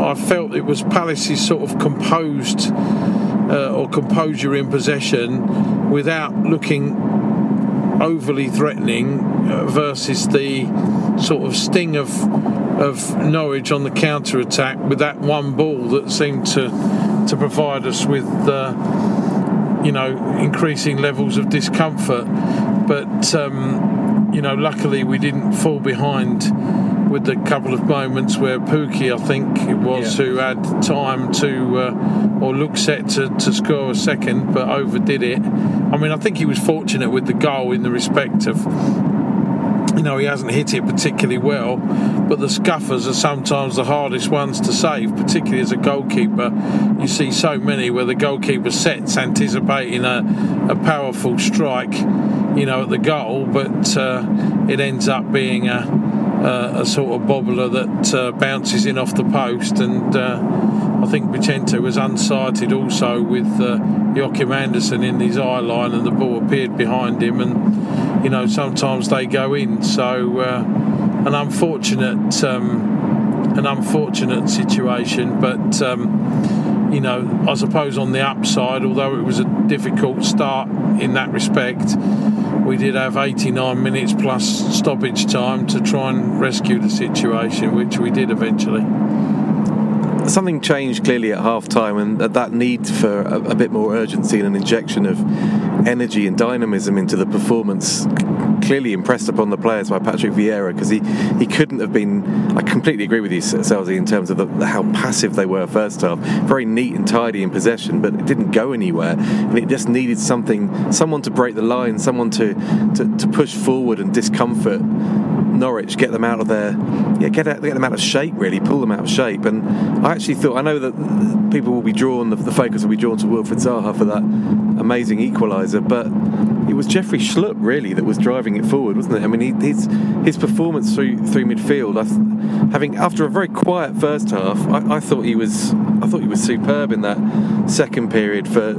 I felt it was Palace's sort of composed uh, or composure in possession without looking overly threatening uh, versus the sort of sting of of Norwich on the counter attack with that one ball that seemed to to provide us with uh, you know, increasing levels of discomfort. But um, you know, luckily we didn't fall behind with the couple of moments where Pukki, I think it was, yeah. who had time to uh, or looked set to, to score a second, but overdid it. I mean, I think he was fortunate with the goal in the respect of you know, he hasn't hit it particularly well, but the scuffers are sometimes the hardest ones to save, particularly as a goalkeeper. You see so many where the goalkeeper sets anticipating a, a powerful strike, you know, at the goal, but uh, it ends up being a, a, a, sort of bobbler that uh, bounces in off the post. And uh, I think Vicente was unsighted also with uh, Joachim Andersen in his eye line, and the ball appeared behind him. And you know, sometimes they go in. So, uh, an unfortunate, um, an unfortunate situation. But um, you know, I suppose on the upside, although it was a difficult start in that respect, we did have 89 minutes plus stoppage time to try and rescue the situation, which we did eventually. Something changed clearly at half time, and that need for a, a, bit more urgency and an injection of energy and dynamism into the performance clearly impressed upon the players by Patrick Vieira because he, he couldn't have been. I completely agree with you, Selzy, in terms of the, how passive they were first half. Very neat and tidy in possession, but it didn't go anywhere, and it just needed something, someone to break the line, someone to, to, to push forward and discomfort Norwich, get them out of their, yeah, get, out, get them out of shape, really, pull them out of shape. And I actually thought, I know that people will be drawn, the, the focus will be drawn to Wilfried Zaha for that amazing equaliser, but it was Jeffrey Schlupp really that was driving it forward, wasn't it? I mean, he, his his performance through through midfield, I, having after a very quiet first half, I, I, thought he was I thought he was superb in that second period for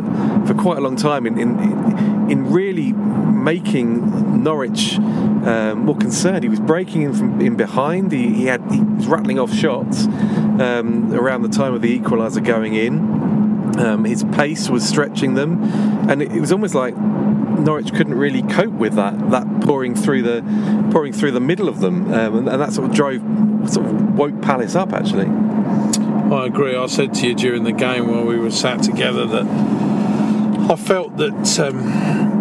for quite a long time in in, in really making Norwich um, more concerned. He was breaking in from in behind. He, he had he was rattling off shots um, around the time of the equaliser going in. Um, his pace was stretching them, and it, it, was almost like Norwich couldn't really cope with that that pouring through the pouring through the middle of them, um, and, and, that sort of drove sort of woke Palace up actually. I agree. I said to you during the game while we were sat together that I felt that. Um,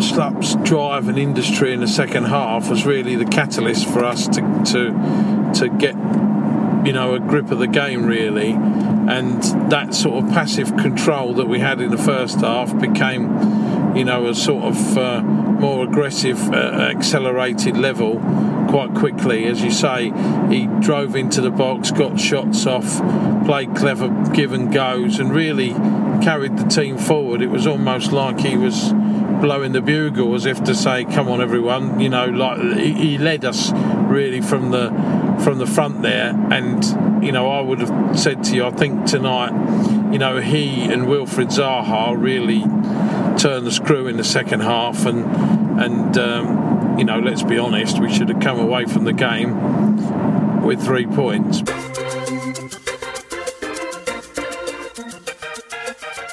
Schlupp's drive and industry in the second half was really the catalyst for us to to to get you know a grip of the game really and that sort of passive control that we had in the first half became you know a sort of uh, more aggressive uh, accelerated level quite quickly as you say he drove into the box got shots off played clever give and goes and really carried the team forward it was almost like he was blowing the bugle as if to say, "Come on, everyone!" You know, like he led us really from the from the front there, and you know, I would have said to you, I think tonight, you know, he and Wilfried Zaha really turned the screw in the second half, and and um, you know, let's be honest, we should have come away from the game with three points.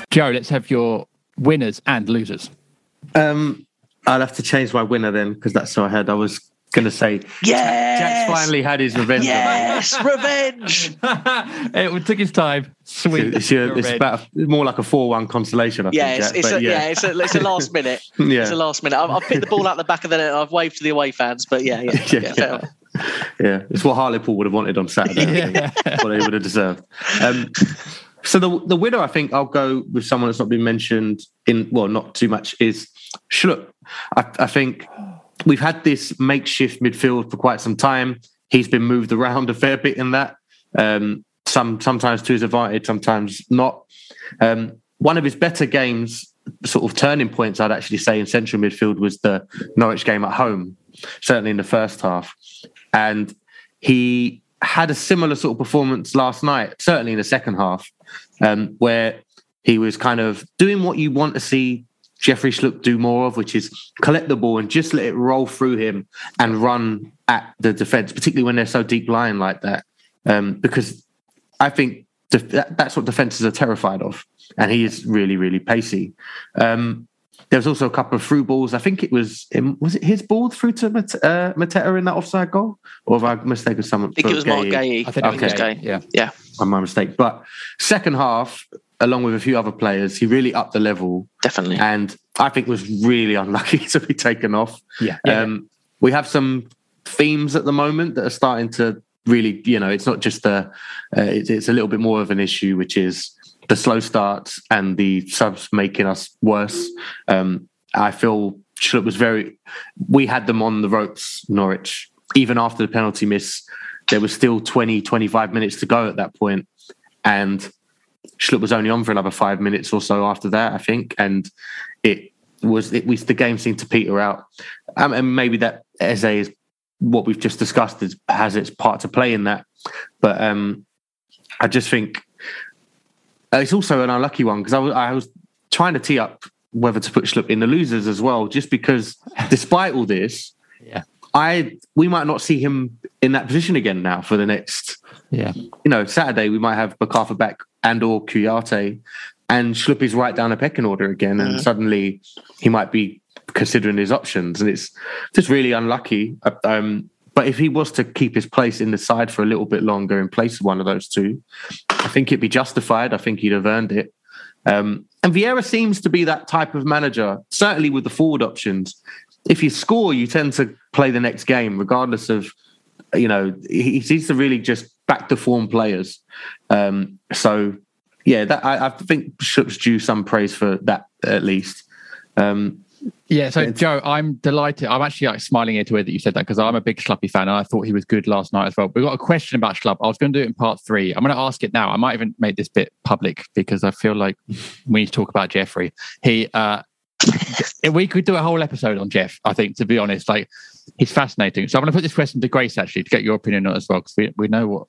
Joe, let's have your winners and losers. Um, I'll have to change my winner then because that's how I had. I was going to say, yes, Jack's finally had his revenge. Yes, revenge. it took his time. Sweet. It's, it's about more like a four-one consolation. I yeah, think, it's, it's a, yeah. yeah. it's a, it's a last minute. yeah, it's a last minute. I've, I've, picked the ball out the back of the net. I've waved to the away fans, but yeah, yeah, yeah. yeah, yeah. it's what Hartlepool would have wanted on Saturday. yeah. what they would have deserved. Um, so the the winner, I think, I'll go with someone that's not been mentioned in well, not too much is Schlupp. I, I think we've had this makeshift midfield for quite some time. He's been moved around a fair bit in that. Um, some sometimes to his advantage, sometimes not. Um, one of his better games, sort of turning points, I'd actually say in central midfield was the Norwich game at home, certainly in the first half, and he had a similar sort of performance last night, certainly in the second half, um, where he was kind of doing what you want to see Jeffrey Schlupp do more of, which is collect the ball and just let it roll through him and run at the defense, particularly when they're so deep lying like that. Um, because I think def- that's what defenses are terrified of, and he is really, really pacey. Um, there was also a couple of through balls. I think it was was it his ball through to uh, Mateta in that offside goal, or have I mistaken someone? I think it was Marc Guéhi. I think okay. it was Guéhi. Yeah, yeah. My mistake. But second half, along with a few other players. He really upped the level. Definitely. And I think was really unlucky to be taken off. Yeah. yeah. Um, we have some themes at the moment that are starting to really, you know, it's not just the, uh, it's, it's a little bit more of an issue, which is the slow starts and the subs making us worse. Um, I feel Schlupp was very, we had them on the ropes, Norwich. Even after the penalty miss, there was still 20, 25 minutes to go at that point, And Schlupp was only on for another five minutes or so after that, I think. And it was, it was the game seemed to peter out. Um, and maybe that Eze is what we've just discussed is, has its part to play in that. But um, I just think it's also an unlucky one because I was, I was trying to tee up whether to put Schlupp in the losers as well, just because despite all this, yeah, I we might not see him in that position again now for the next. Yeah, you know, Saturday we might have McArthur back and or Kouyaté, and Schlupp is right down a pecking order again, and mm-hmm. suddenly he might be considering his options, and it's just really unlucky. Um, but if he was to keep his place in the side for a little bit longer in place of one of those two, I think it'd be justified. I think he'd have earned it. Um, and Vieira seems to be that type of manager, certainly with the forward options. If you score, you tend to play the next game, regardless of, you know, he seems to really just back to form players. Um, so, yeah, that I, I think Schlupp's due some praise for that at least. Um, yeah, so Joe, I'm delighted. I'm actually like smiling here to hear that you said that because I'm a big Schluppy fan and I thought he was good last night as well. We've got a question about Schlupp. I was going to do it in part three. I'm going to ask it now. I might even make this bit public because I feel like we need to talk about Jeffrey. He, uh, we could do a whole episode on Jeff, I think, to be honest. Like, he's fascinating. So I'm going to put this question to Grace actually to get your opinion on it as well because we, we know what,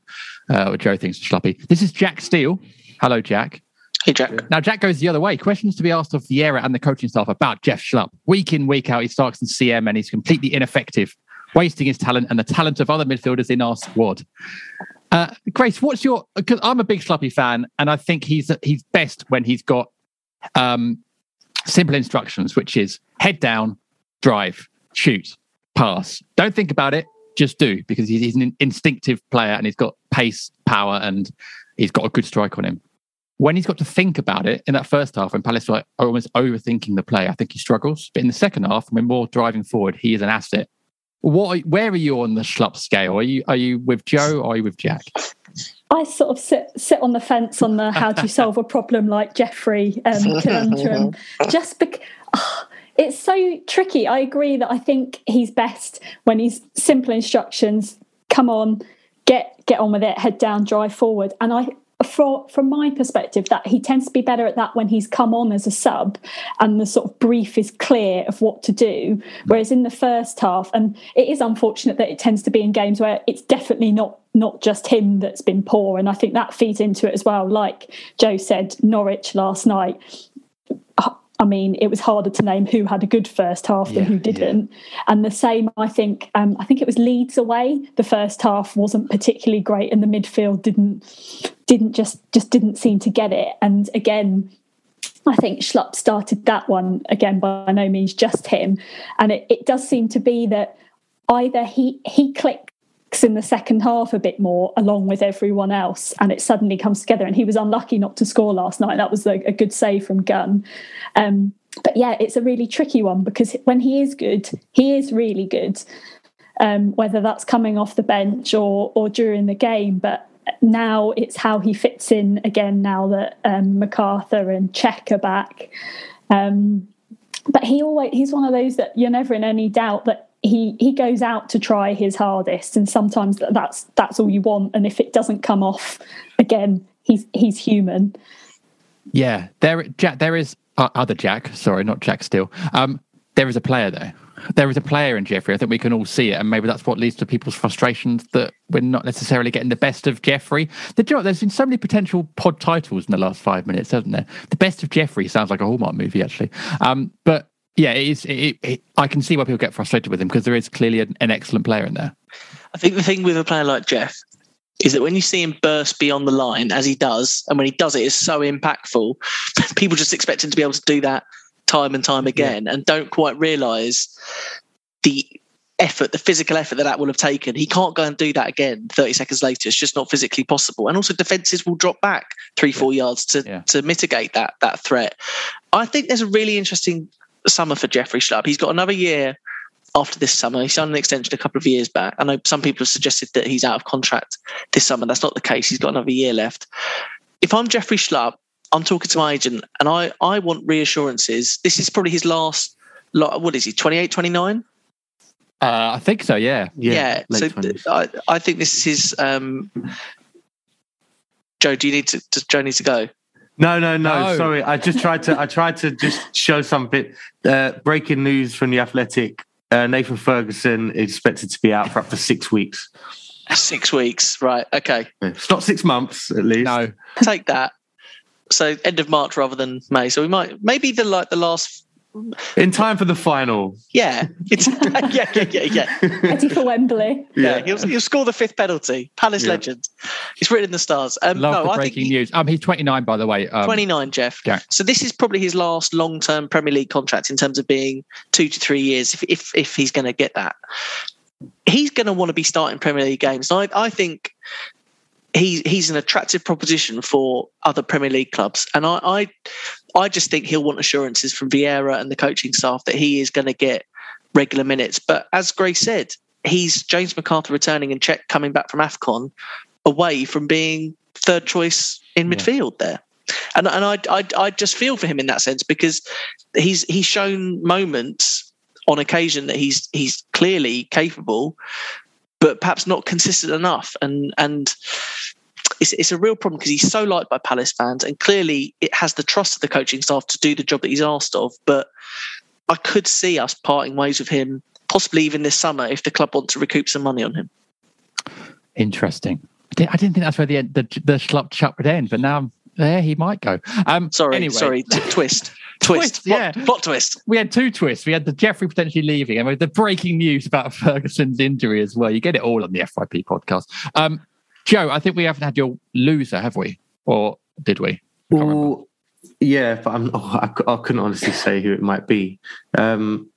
uh, what Joe thinks of Schluppy. This is Jack Steele. Hello, Jack. Hey, Jack. Now, Jack goes the other way. Questions to be asked of Vieira and the coaching staff about Jeff Schlupp. Week in, week out, he starts in CM and he's completely ineffective, wasting his talent and the talent of other midfielders in our squad. Uh, Grace, what's your? Because I'm a big Schluppy fan, and I think he's he's best when he's got um, simple instructions, which is head down, drive, shoot, pass. Don't think about it, just do, because he's, an instinctive player and he's got pace, power, and he's got a good strike on him when he's got to think about it in that first half, when Palace are almost overthinking the play, I think he struggles. But in the second half, when we're more driving forward, he is an asset. What? Where are you on the Schlupp scale? Are you are you with Joe or are you with Jack? I sort of sit sit on the fence on the how do you solve a problem like Jeffrey um, conundrum. Just because oh, it's so tricky. I agree that I think he's best when he's simple instructions. Come on, get get on with it. Head down, drive forward. And I for, from my perspective, that he tends to be better at that when he's come on as a sub and the sort of brief is clear of what to do. Whereas in the first half, and it is unfortunate that it tends to be in games where it's definitely not not just him that's been poor, and I think that feeds into it as well. Like Joe said, Norwich last night. I mean, it was harder to name who had a good first half than who didn't. Yeah. And the same, I think, um, I think it was Leeds away. The first half wasn't particularly great, and the midfield didn't didn't just just didn't seem to get it. And again, I think Schlupp started that one again by no means just him, and it, it does seem to be that either he he clicks in the second half a bit more along with everyone else and it suddenly comes together. And he was unlucky not to score last night. That was a, a good save from gunn. Um, but yeah it's a really tricky one because when he is good he is really good um, whether that's coming off the bench or or during the game. But now it's how he fits in again now that um, McArthur and Cech are back. Um, but he always he's one of those that you're never in any doubt that he he goes out to try his hardest, and sometimes that's that's all you want. And if it doesn't come off, again, he's he's human. Yeah, there, Jack. There is uh, other Jack. Sorry, not Jack. Still, um, there is a player though there is a player in Jeffrey. I think we can all see it, and maybe that's what leads to people's frustrations that we're not necessarily getting the best of Jeffrey. The, there's been so many potential pod titles in the last five minutes, hasn't there? The best of Jeffrey sounds like a Hallmark movie, actually. Um, but yeah, it is. It, it, I can see why people get frustrated with him because there is clearly an, an excellent player in there. I think the thing with a player like Jeff is that when you see him burst beyond the line as he does, and when he does it, it's so impactful. People just expect him to be able to do that time and time again yeah. and don't quite realize the effort, the physical effort that that will have taken. He can't go and do that again 30 seconds later. It's just not physically possible. And also defenses will drop back three, four yeah. yards to, yeah. to mitigate that that threat. I think there's a really interesting summer for Jeffrey Schlupp. He's got another year after this summer. He signed an extension a couple of years back. I know some people have suggested that he's out of contract this summer. That's not the case. He's got another year left. If I'm Jeffrey Schlupp, I'm talking to my agent and I, I want reassurances. This is probably his last, what is he, 28, 29? Uh, I think so. Yeah. Yeah. yeah so I, I think this is his. Um, Joe, do you need to? Does Joe need to go? No, no, no, no. Sorry, I just tried to. I tried to just show something. Uh, breaking news from the Athletic: uh, Nathan Ferguson is expected to be out for up to six weeks. Six weeks, right? Okay. It's not six months, at least. No, take that. So end of March rather than May. So we might maybe the like the last in time for the final. Yeah, it's, yeah, yeah, yeah, yeah. Ready for Wembley. Yeah, yeah he'll, he'll, score the fifth penalty. Palace yeah. legend. He's written in the stars. Um, Love no, the breaking he, news. Um, he's 29, by the way. Um, 29, Jeff. Yeah. So this is probably his last long-term Premier League contract in terms of being two to three years, if if, if he's going to get that. He's going to want to be starting Premier League games. I, I think he's he's an attractive proposition for other Premier League clubs, and I, I I just think he'll want assurances from Vieira and the coaching staff that he is going to get regular minutes. But as Gray said, he's James McArthur returning and Cech coming back from AFCON away from being third choice in midfield there. And and I, I I just feel for him in that sense because he's he's shown moments on occasion that he's he's clearly capable, but perhaps not consistent enough. And and it's, it's a real problem because he's so liked by Palace fans, and clearly it has the trust of the coaching staff to do the job that he's asked of. But I could see us parting ways with him, possibly even this summer, if the club want to recoup some money on him. Interesting. I didn't think that's where the the, the chat would end, but now there he might go. Um, sorry, anyway. sorry, t- twist. twist, yeah, plot, plot, twist. We had two twists. We had the Jeffrey potentially leaving, and we had the breaking news about Ferguson's injury as well. You get it all on the FYP podcast. Um, Joe, I think we haven't had your loser, have we? Or did we? Well, yeah, but I'm, oh, I, I, couldn't honestly say who it might be. Um,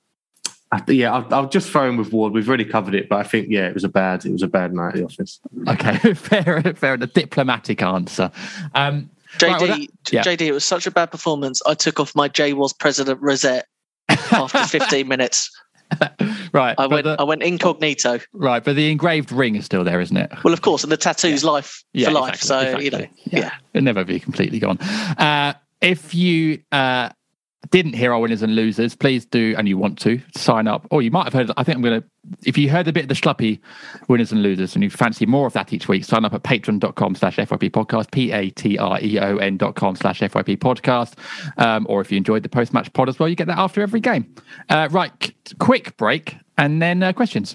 I, yeah, I'll, I'll, just throw in with Ward. We've already covered it, but I think yeah, it was a bad, it was a bad night at the office. Okay, fair, fair. The diplomatic answer. Um, JD, right, well that, yeah. JD, it was such a bad performance. I took off my J was president rosette after 15 minutes. right. I went. The, I went incognito. Right, but the engraved ring is still there, isn't it? Well, of course, and the tattoo's yeah. life yeah, for life. Exactly, so exactly. you know, yeah. yeah, it'll never be completely gone. Uh, if you uh, didn't hear our winners and losers, please do, and you want to sign up. Or you might have heard. I think I'm going to. If you heard a bit of the Schluppy winners and losers, and you fancy more of that each week, sign up at patreon.com slash FYP podcast, P A T R E O N dot com slash FYP podcast. Um, or if you enjoyed the post match pod as well, you get that after every game. Uh, right, quick break, and then uh, questions.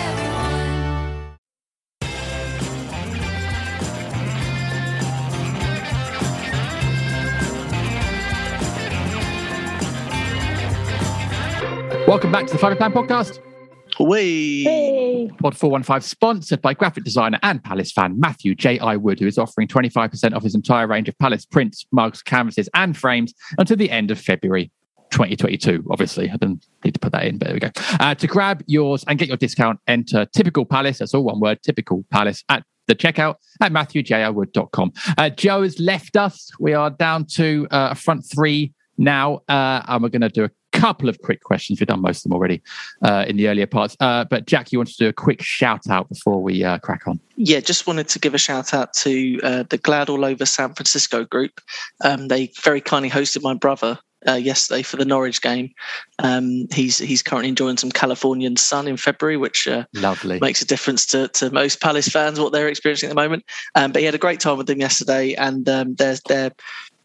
Welcome back to the Five Plan Podcast. We Pod 415 sponsored by graphic designer and Palace fan Matthew J.I. Wood, who is offering 25% off his entire range of Palace prints, mugs, canvases, and frames until the end of February 2022. Obviously, I didn't need to put that in, but there we go. Uh, to grab yours and get your discount, enter typical Palace, that's all one word, typical Palace at the checkout at matthewjiwood.com. Uh, Joe has left us. We are down to uh, a front three now, uh, and we're going to do a couple of quick questions. We've done most of them already uh, in the earlier parts. Uh, but Jack, you wanted to do a quick shout out before we uh, crack on? Yeah, just wanted to give a shout out to uh, the Glad All Over San Francisco group. Um, they very kindly hosted my brother uh, yesterday for the Norwich game. Um, he's he's currently enjoying some Californian sun in February, which uh, lovely makes a difference to, to most Palace fans what they're experiencing at the moment. Um, but he had a great time with them yesterday, and um, they're they're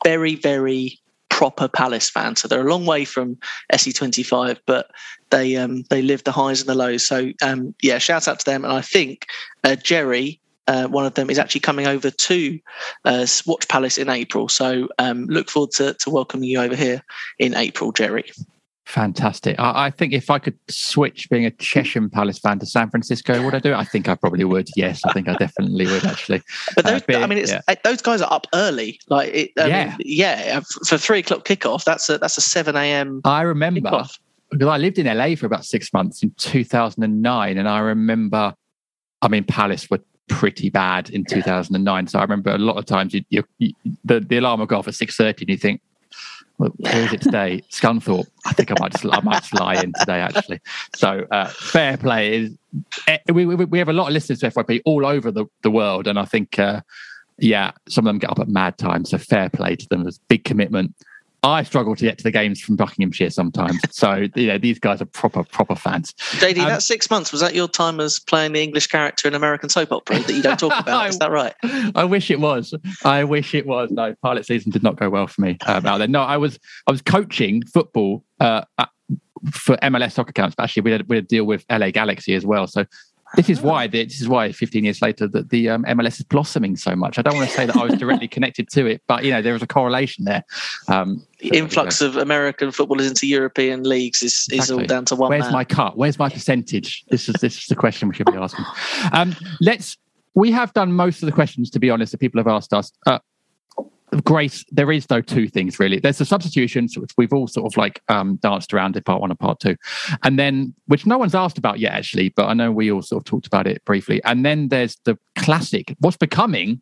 very very proper Palace fan. So they're a long way from SE25, but they um, they live the highs and the lows. So um, yeah, shout out to them. And I think uh, Jerry, uh, one of them, is actually coming over to uh, Watch Palace in April. So um, look forward to, to welcoming you over here in April, Jerry. Fantastic. I, I, think if I could switch being a Cheshire Palace fan to San Francisco, would I do it? I think I probably would. Yes, I think I definitely would actually. But those, uh, I mean, yeah. those guys are up early. Like, it, yeah, mean, yeah, for three o'clock kickoff. That's a that's a seven a.m. I remember kickoff. because I lived in LA for about six months in two thousand and nine, and I remember, I mean, Palace were pretty bad in 2009. So I remember a lot of times you, you, you, the, the alarm would go off at 6.30 and you think, is it today? Scunthorpe. I think I might just I might just lie in today actually. So uh, fair play is eh, we, we, we have a lot of listeners to FYP all over the, the world, and I think uh, yeah, some of them get up at mad times. So fair play to them. There's big commitment. I struggle to get to the games from Buckinghamshire sometimes. So you know, these guys are proper proper fans. JD, um, that six months was that your time as playing the English character in American soap opera that you don't talk about? I, Is that right? I wish it was. I wish it was. No, pilot season did not go well for me uh, out there. No, I was I was coaching football uh, for MLS soccer camps. But actually, we had, we had a deal with LA Galaxy as well. So this is why this is why 15 years later that the um, MLS is blossoming so much. I don't want to say that I was directly connected to it, but you know there is a correlation there. Um, the influx of American footballers into European leagues is, exactly. is all down to one. Where's man. my cut? Where's my percentage? This is this is the question we should be asking. Um, let's. We have done most of the questions, to be honest, that people have asked us. Uh, Grace, there is though two things really. There's the substitutions, which we've all sort of like um, danced around in part one and part two, and then which no one's asked about yet actually, but I know we all sort of talked about it briefly. And then there's the classic, what's becoming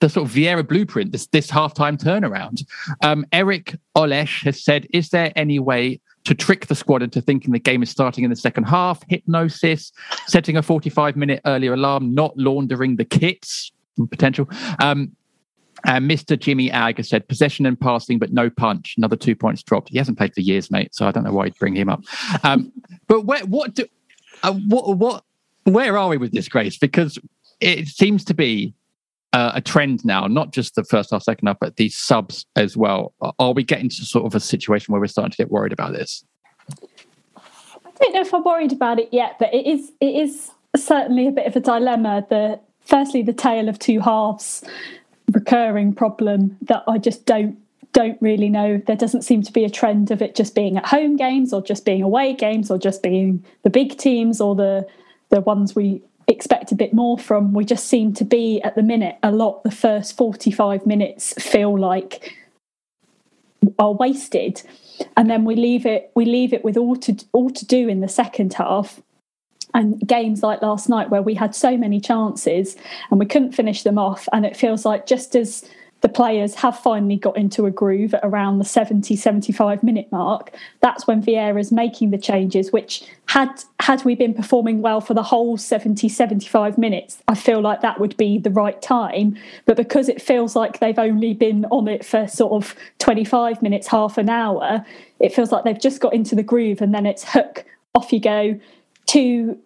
the sort of Vieira blueprint, this this halftime turnaround. Um, Eric Olesh has said, "Is there any way to trick the squad into thinking the game is starting in the second half? Hypnosis, setting a 45 minute earlier alarm, not laundering the kits." Potential. Um, uh, Mr. Jimmy Ag has said possession and passing, but no punch. Another two points dropped. He hasn't played for years, mate. So I don't know why you'd bring him up. Um, but where, what do, uh, what, what, where are we with this, Grace? Because it seems to be uh, a trend now, not just the first half, second half, but these subs as well. Are we getting to sort of a situation where we're starting to get worried about this? I don't know if I'm worried about it yet, but it is it is certainly a bit of a dilemma. The firstly, the tale of two halves recurring problem that I just don't don't really know. There doesn't seem to be a trend of it just being at home games or just being away games or just being the big teams or the the ones we expect a bit more from. We just seem to be at the minute a lot the first 45 minutes feel like are wasted and then we leave it we leave it with all to all to do in the second half and games like last night where we had so many chances and we couldn't finish them off. And it feels like just as the players have finally got into a groove at around the 70 75 minute mark that's when Vieira's making the changes which had had we been performing well for the whole 70 75 minutes I feel like that would be the right time. But because it feels like they've only been on it for sort of 25 minutes half an hour it feels like they've just got into the groove and then it's hook off you go two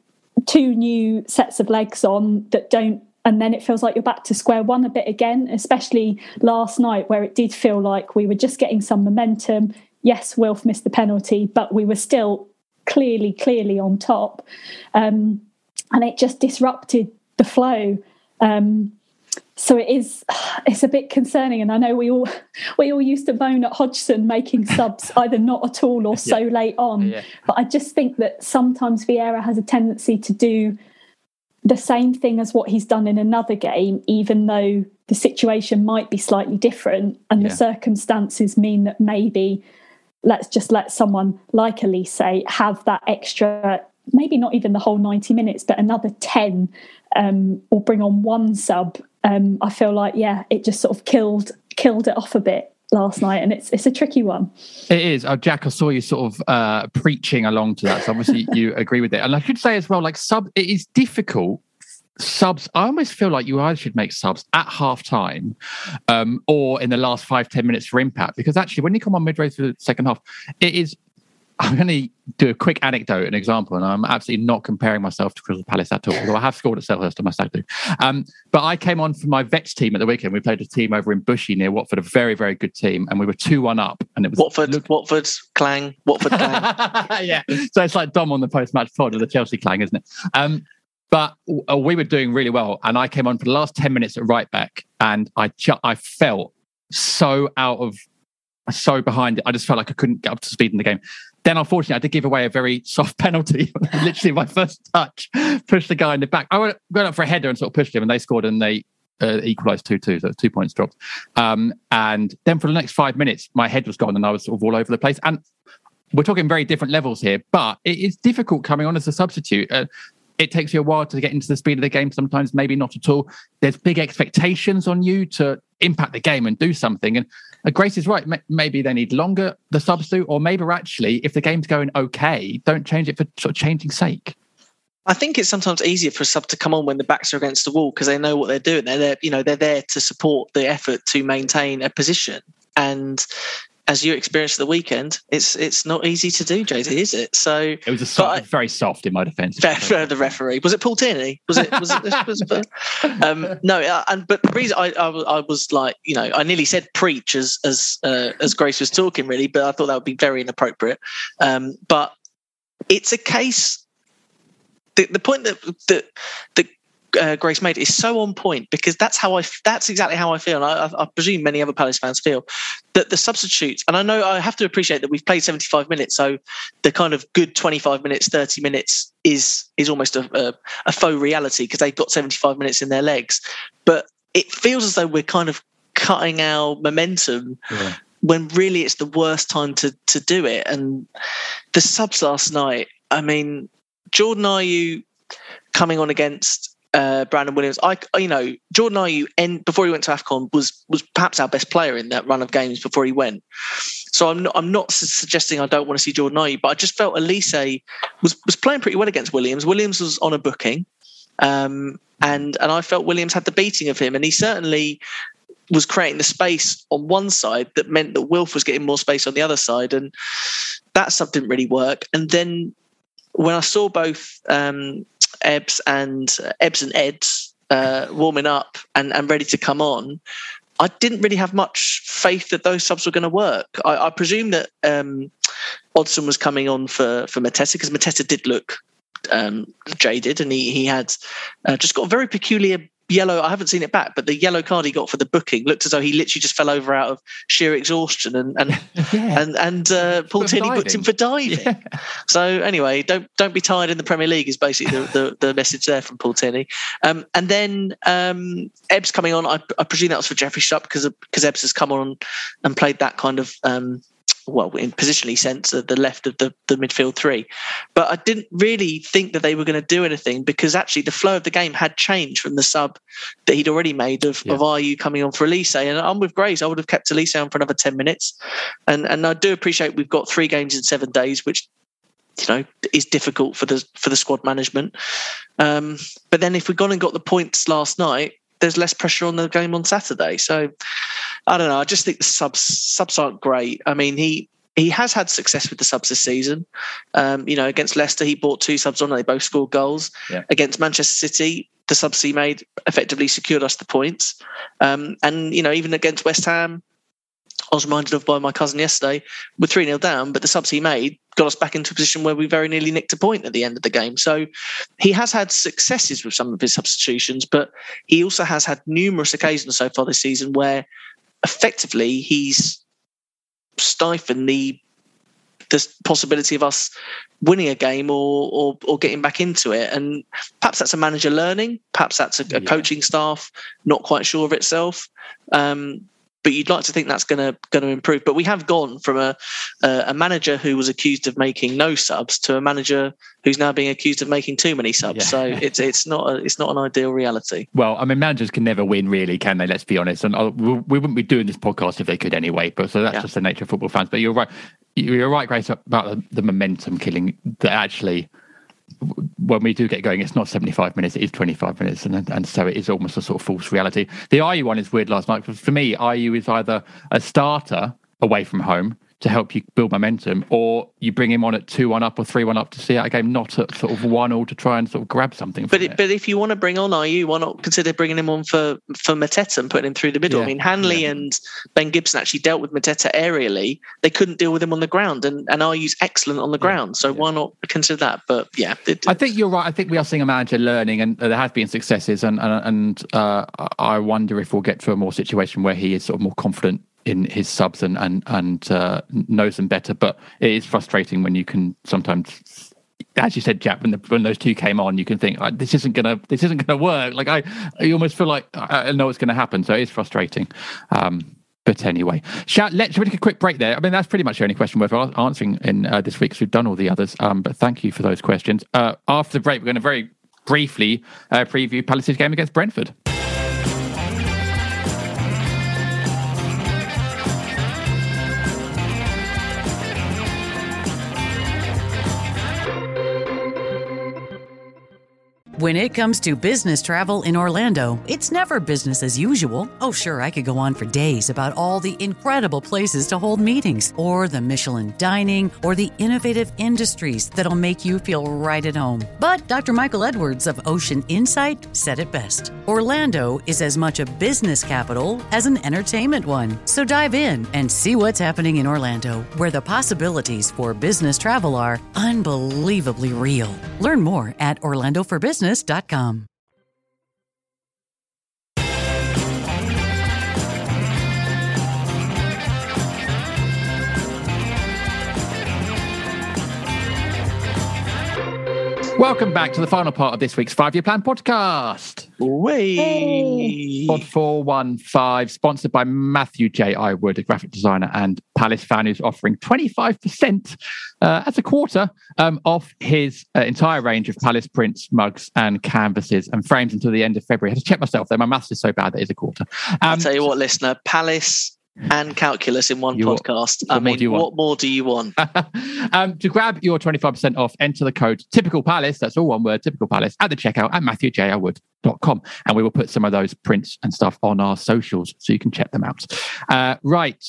two new sets of legs on that don't and then it feels like you're back to square one a bit again especially last night where it did feel like we were just getting some momentum. Yes wilf missed the penalty but we were still clearly clearly on top. Um, and it just disrupted the flow. Um, so it is it's a bit concerning and i know we all we all used to moan at hodgson making subs either not at all or so yeah. late on yeah. but i just think that sometimes vieira has a tendency to do the same thing as what he's done in another game even though the situation might be slightly different and yeah. the circumstances mean that maybe let's just let someone like Olise have that extra maybe not even the whole 90 minutes but another 10 um, or bring on one sub um, I feel like yeah, it just sort of killed killed it off a bit last night, and it's it's a tricky one. It is. Oh, Jack, I saw you sort of uh, preaching along to that, so obviously you agree with it. And I should say as well, like sub, it is difficult. Subs, I almost feel like you either should make subs at half time um, or in the last five ten minutes for impact, because actually, when you come on midway through the second half, it is I'm going to do a quick anecdote, an example, and I'm absolutely not comparing myself to Crystal Palace at all, although I have scored at Selhurst, I must to. Um, but I came on for my Vets team at the weekend. We played a team over in Bushey near Watford, a very, very good team, and we were 2 1 up. And it was Watford, look, Watford, Clang, Watford, Clang. yeah. So it's like Dom on the post match pod of the Chelsea Clang, isn't it? Um, but uh, we were doing really well. And I came on for the last 10 minutes at right back, and I, ju- I felt so out of so behind it. I just felt like I couldn't get up to speed in the game. Then, unfortunately, I did give away a very soft penalty. Literally, my first touch pushed the guy in the back. I went, up for a header and sort of pushed him, and they scored and they uh, equalised 2 2. So two points dropped. Um, and then for the next five minutes, my head was gone and I was sort of all over the place. And we're talking very different levels here, but it is difficult coming on as a substitute. Uh, it takes you a while to get into the speed of the game. Sometimes, maybe not at all. There's big expectations on you to impact the game and do something. And Uh, Grace is right. Maybe they need longer the substitute, or maybe actually, if the game's going okay, don't change it for sort of changing sake. I think it's sometimes easier for a sub to come on when the backs are against the wall because they know what they're doing. They're there, you know, they're there to support the effort to maintain a position. And as you experienced the weekend, it's it's not easy to do, JD, is it? So it was a soft, I, very soft in my defence. The referee, was it Paul Tierney? Was it? Was it? Was, was, um, no, uh, and but the reason I, I, I was like, you know, I nearly said preach as as uh, as Grace was talking, really, but I thought that would be very inappropriate. Um, but it's a case. The, the point that that that uh, Grace made is so on point because that's how I that's exactly how I feel. I, I, I, presume many other Palace fans feel that the substitutes, and I know I have to appreciate that we've played 75 minutes, so the kind of good 25 minutes, 30 minutes is is almost a, a, a faux reality because they've got 75 minutes in their legs. But it feels as though we're kind of cutting our momentum yeah. when really it's the worst time to to do it. And the subs last night, I mean, Jordan Ayew coming on against uh, Brandon Williams. I, you know, Jordan Ayew, and before he went to Afcon, was was perhaps our best player in that run of games before he went. So I'm not, I'm not suggesting I don't want to see Jordan Ayew, but I just felt Olise was was playing pretty well against Williams. Williams was on a booking, um, and and I felt Williams had the beating of him, and he certainly was creating the space on one side that meant that Wilf was getting more space on the other side, and that stuff didn't really work. And then when I saw both um, Ebbs and uh, Ebbs and Eds uh, warming up and, and ready to come on, I didn't really have much faith that those subs were going to work. I, I presume that um, Odsonne was coming on for for Mateta because Mateta did look um, jaded and he he had uh, just got a very peculiar yellow. I haven't seen it back, but the yellow card he got for the booking looked as though he literally just fell over out of sheer exhaustion, and and yeah. and, and uh, Paul Tierney booked him for diving. Yeah. So anyway, don't don't be tired in the Premier League is basically the, the, the message there from Paul Tierney. Um, and then um, Ebbs coming on, I, I, presume that was for Jeffrey Schlupp because because Ebbs has come on and played that kind of um, well, in positionally sense, at the left of the, the midfield three. But I didn't really think that they were going to do anything because actually the flow of the game had changed from the sub that he'd already made of, yeah. of Ayew coming on for Olise. And I'm with Grace. I would have kept Olise on for another 10 minutes. And and I do appreciate we've got three games in seven days, which you know is difficult for the for the squad management. Um, but then if we'd gone and got the points last night, there's less pressure on the game on Saturday. So I don't know. I just think the subs subs aren't great. I mean, he he has had success with the subs this season. Um, you know, against Leicester, he brought two subs on. And they both scored goals. Yeah. Against Manchester City, the subs he made effectively secured us the points. Um, and you know, even against West Ham, I was reminded of by my cousin yesterday. We're 3 0 down, but the subs he made got us back into a position where we very nearly nicked a point at the end of the game. So he has had successes with some of his substitutions, but he also has had numerous occasions so far this season where effectively he's stifled the the possibility of us winning a game or, or, or getting back into it. And perhaps that's a manager learning. Perhaps that's a, a yeah. coaching staff not quite sure of itself. Um, but you'd like to think that's going to going to improve. But we have gone from a a manager who was accused of making no subs to a manager who's now being accused of making too many subs. Yeah. So it's it's not a, it's not an ideal reality. Well, I mean, managers can never win, really, can they? Let's be honest. And uh, we wouldn't be doing this podcast if they could anyway. But so that's yeah. just the nature of football fans. But you're right. You're right, Grace, about the, the momentum killing that actually when we do get going, it's not 75 minutes, it is 25 minutes. And, and so it is almost a sort of false reality. The Ayew one is weird last night. For me, Ayew is either a starter away from home to help you build momentum, or you bring him on at two one up or three one up to see out a game, not at sort of one all to try and sort of grab something. But it, but if you want to bring on Ayew, why not consider bringing him on for for Mateta and putting him through the middle? Yeah. I mean, Hanley yeah. and Ben Gibson actually dealt with Mateta aerially. They couldn't deal with him on the ground, and and Ayew's excellent on the ground. So yeah. why not consider that? But yeah, it, I think you're right. I think we are seeing a manager learning, and there have been successes, and and, and uh, I wonder if we'll get to a more situation where he is sort of more confident in his subs and and and uh, knows them better. But it is frustrating when you can sometimes, as you said, Jack, when, the, when those two came on, you can think this isn't gonna this isn't gonna work. Like I, I almost feel like I know what's to happen. So it is frustrating. Um, but anyway, shout, let's take a quick break there. I mean, that's pretty much the only question worth answering in uh, this week because we've done all the others. Um, but thank you for those questions. Uh, after the break, we're going to very briefly uh, preview Palace's game against Brentford. When it comes to business travel in Orlando, it's never business as usual. Oh, sure, I could go on for days about all the incredible places to hold meetings, or the Michelin dining, or the innovative industries that'll make you feel right at home. But Dr. Michael Edwards of Ocean Insight said it best Orlando is as much a business capital as an entertainment one. So dive in and see what's happening in Orlando, where the possibilities for business travel are unbelievably real. Learn more at Orlando for Business business.com. Welcome back to the final part of this week's Five Year Plan podcast. Way. Pod 415, sponsored by Matthew J. I. Wood, a graphic designer and Palace fan who's offering 25% uh, as a quarter um, off his uh, entire range of Palace prints, mugs, and canvases and frames until the end of February. I had to check myself, though. My maths is so bad that is a quarter. Um, I'll tell you what, listener, Palace and calculus in one you, podcast. I mean, more what more do you want? um, to grab your 25% off, enter the code typical palace, that's all one word, typical palace, at the checkout at matthewjiwood.com. And we will put some of those prints and stuff on our socials so you can check them out. Uh, right.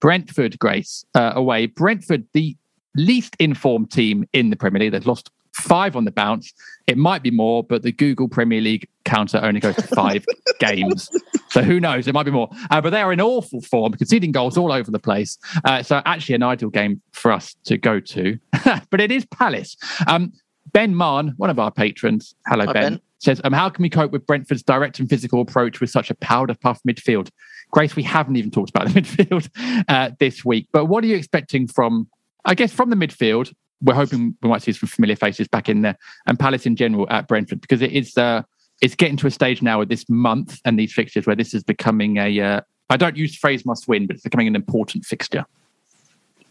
Brentford, Grace, uh, away. Brentford, the least informed team in the Premier League. They've lost five on the bounce. It might be more, but the Google Premier League counter only goes to five games. So who knows? It might be more. Uh, but they are in awful form, conceding goals all over the place. Uh, so actually, an ideal game for us to go to. but it is Palace. Um, ben Mahon, one of our patrons, hello Hi, ben, ben, says, um, "How can we cope with Brentford's direct and physical approach with such a powder puff midfield?" Grace, we haven't even talked about the midfield uh, this week. But what are you expecting from? I guess from the midfield, we're hoping we might see some familiar faces back in there and Palace in general at Brentford because it is uh, it's getting to a stage now with this month and these fixtures where this is becoming a uh, I don't use the phrase must win, but it's becoming an important fixture.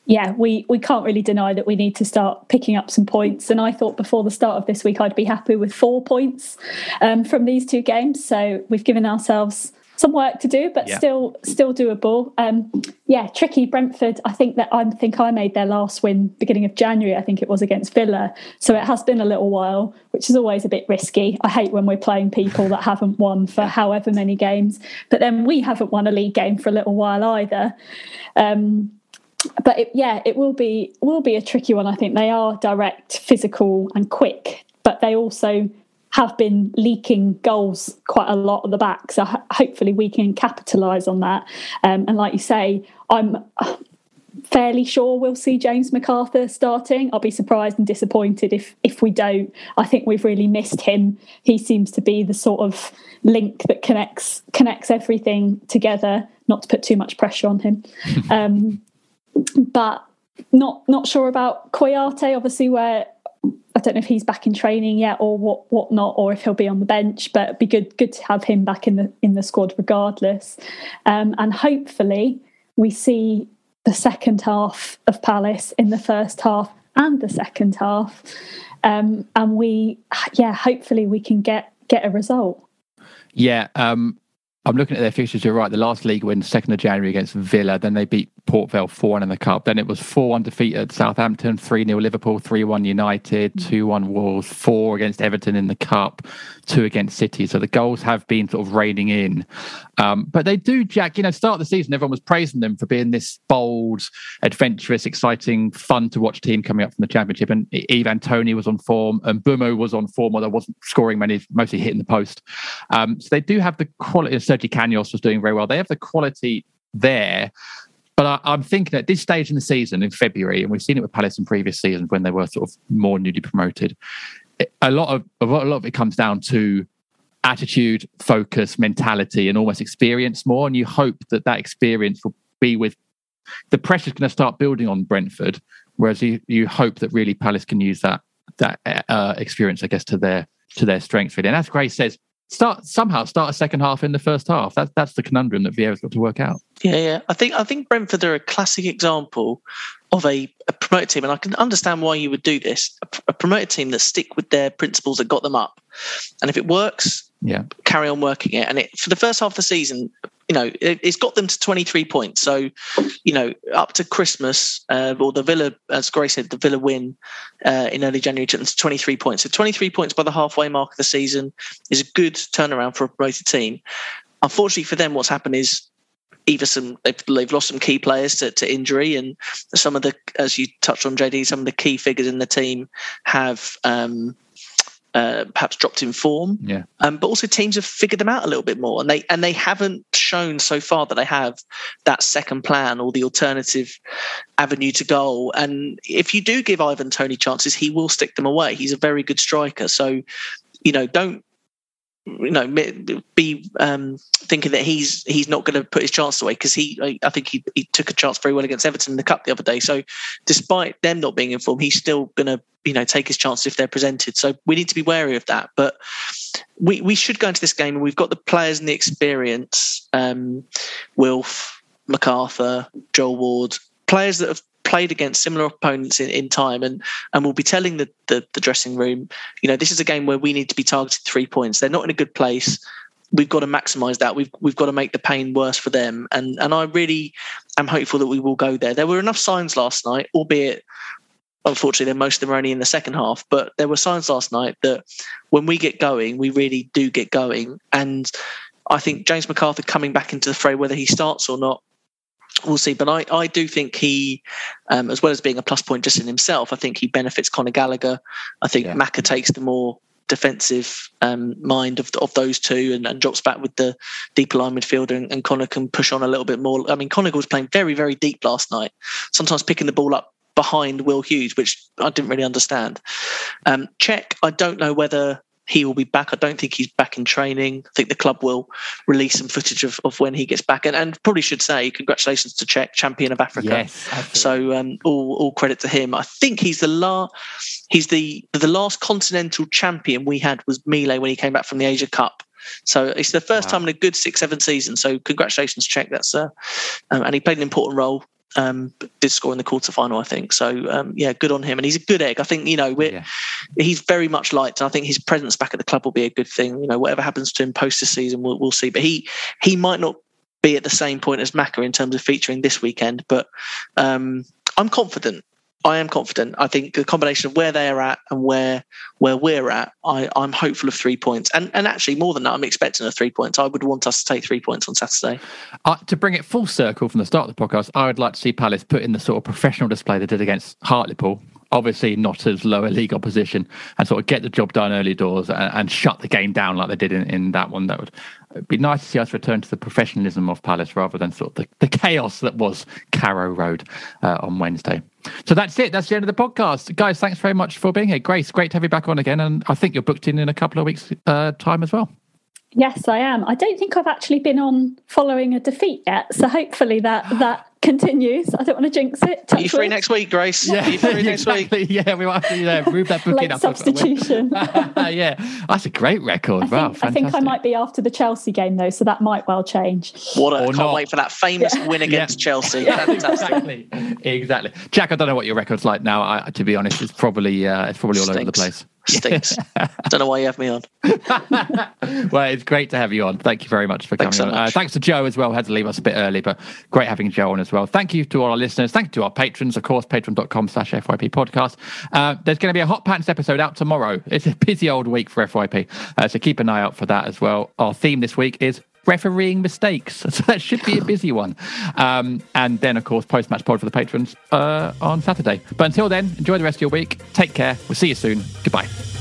Yeah, we we can't really deny that we need to start picking up some points. And I thought before the start of this week I'd be happy with four points um, from these two games. So we've given ourselves some work to do, but yeah. still still doable. Um, yeah, tricky Brentford. I think that I think I made their last win beginning of January. I think it was against Villa, so it has been a little while, which is always a bit risky. I hate when we're playing people that haven't won for however many games, but then we haven't won a league game for a little while either. Um, but it, yeah, it will be will be a tricky one. I think they are direct, physical, and quick, but they also have been leaking goals quite a lot at the back. So hopefully we can capitalise on that. Um, and like you say, I'm fairly sure we'll see James McArthur starting. I'll be surprised and disappointed if if we don't. I think we've really missed him. He seems to be the sort of link that connects connects everything together. Not to put too much pressure on him, um, but not not sure about Kouyate. Obviously, where don't know if he's back in training yet or what what not, or if he'll be on the bench. But be good good to have him back in the in the squad regardless. Um, and hopefully we see the second half of Palace in the first half and the second half, um, and we yeah hopefully we can get get a result. Yeah, um, I'm looking at their fixtures. You're right. The last league win, second of January against Villa. Then they beat Port Vale four one in the cup. Then it was four one defeat at Southampton, three 0 Liverpool, three one United, mm. two one Wolves, four against Everton in the cup, two against City. So the goals have been sort of raining in. Um, but they do, Jack. You know, start the season, everyone was praising them for being this bold, adventurous, exciting, fun to watch team coming up from the Championship. And Ivan Toney was on form, and Mbeumo was on form, although wasn't scoring many, mostly hitting the post. Um, so they do have the quality. Sergi Canos was doing very well. They have the quality there. But I, am thinking at this stage in the season, in February, and we've seen it with Palace in previous seasons when they were sort of more newly promoted. A lot of a lot of it comes down to attitude, focus, mentality, and almost experience more. And you hope that that experience will be with the pressure's going to start building on Brentford, whereas you, you hope that really Palace can use that that uh, experience, I guess, to their to their strength. Really. And as Grace says, start somehow start a second half in the first half. That's that's the conundrum that Vieira's got to work out. Yeah, yeah. I think I think Brentford are a classic example of a, a promoted team, and I can understand why you would do this. A, a promoted team that stick with their principles that got them up, and if it works, yeah, carry on working it. And it, for the first half of the season, you know, it, has got them to 23 points. So, you know, up to Christmas, uh, or the Villa, as Grace said, the Villa win uh, in early January took them to 23 points. So 23 points by the halfway mark of the season is a good turnaround for a promoted team. Unfortunately for them, what's happened is either some they've, lost some key players to, to, injury, and some of the, as you touched on, JD, some of the key figures in the team have um, uh, perhaps dropped in form. Yeah. Um, but also teams have figured them out a little bit more, and they and they haven't shown so far that they have that second plan or the alternative avenue to goal. And if you do give Ivan Toney chances, he will stick them away. He's a very good striker. So, you know, don't you know be um, thinking that he's he's not going to put his chance away because he I think he, he took a chance very well against Everton in the cup the other day. So despite them not being informed, he's still going to you know take his chances if they're presented. So we need to be wary of that. But we we should go into this game and we've got the players and the experience. Um, Wilf, McArthur, Joel Ward, players that have played against similar opponents in, in time and and will be telling the, the, the dressing room, you know, this is a game where we need to be targeted three points. They're not in a good place. We've got to maximise that. We've we've got to make the pain worse for them. And and I really am hopeful that we will go there. There were enough signs last night, albeit unfortunately then most of them are only in the second half but there were signs last night that when we get going we really do get going and i think james mcarthur coming back into the fray whether he starts or not we'll see. But I, I do think he, um, as well as being a plus point just in himself, I think he benefits Conor Gallagher. I think yeah. Maka takes the more defensive um, mind of of those two and, and, drops back with the deeper line midfielder and, and Conor can push on a little bit more. I mean, Conor was playing very, very deep last night, sometimes picking the ball up behind Will Hughes, which I didn't really understand. Um, Cheikh, I don't know whether he will be back. I don't think he's back in training. I think the club will release some footage of, of when he gets back, and, and probably should say congratulations to Cheikh, champion of Africa. Yes, so um, all all credit to him. I think he's the last. He's the the last continental champion we had was Mile when he came back from the Asia Cup. So it's the first wow. time in a good six, seven seasons. So congratulations, Cheikh. That's uh, um, and he played an important role um, did score in the quarterfinal, I think. So um, yeah, good on him, and he's a good egg. I think you know yeah. he's very much liked, and I think his presence back at the club will be a good thing. You know, whatever happens to him post this season, we'll, we'll see. But he he might not be at the same point as Maka in terms of featuring this weekend, but um, I'm confident. I am confident. I think the combination of where they are at and where where we're at, I, I'm hopeful of three points. And and actually more than that, I'm expecting a three points. I would want us to take three points on Saturday. Uh, to bring it full circle from the start of the podcast, I would like to see Palace put in the sort of professional display they did against Hartlepool obviously not as lower league opposition, and sort of get the job done early doors and, and shut the game down like they did in, in that one. That would be nice to see us return to the professionalism of Palace rather than sort of the, the chaos that was Carrow Road uh, on Wednesday. So that's it. That's the end of the podcast. Guys, thanks very much for being here. Grace, great to have you back on again. And I think you're booked in in a couple of weeks' uh, time as well. Yes, I am. I don't think I've actually been on following a defeat yet. So hopefully that that continues. I don't want to jinx it. Are you free next week, Grace? Yeah, Are you free next exactly. week? Yeah, we might have to yeah, move that booking Late up. substitution. yeah, that's a great record. I wow, think, I think I might be after the Chelsea game though, so that might well change. What a, Or can't not. wait for that famous win against Chelsea. Fantastic. exactly, exactly. Jack, I don't know what your record's like now. I, to be honest, it's probably uh, it's probably all over the place. Stinks. Don't know why you have me on. well, it's great to have you on. Thank you very much for Thanks coming so on. Uh, thanks to Joe as well. Had to leave us a bit early, but great having Joe on as well. Thank you to all our listeners. Thank you to our patrons, of course, patreon.com slash FYP podcast. Uh, there's going to be a Hot Pants episode out tomorrow. It's a busy old week for FYP, uh, so keep an eye out for that as well. Our theme this week is refereeing mistakes. So that should be a busy one. Um, and then, of course, post match pod for the patrons uh, on Saturday. But until then, enjoy the rest of your week. Take care. We'll see you soon. Goodbye.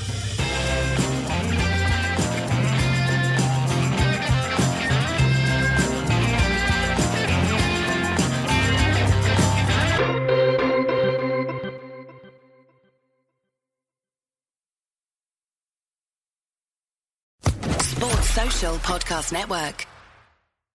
Podcast Network.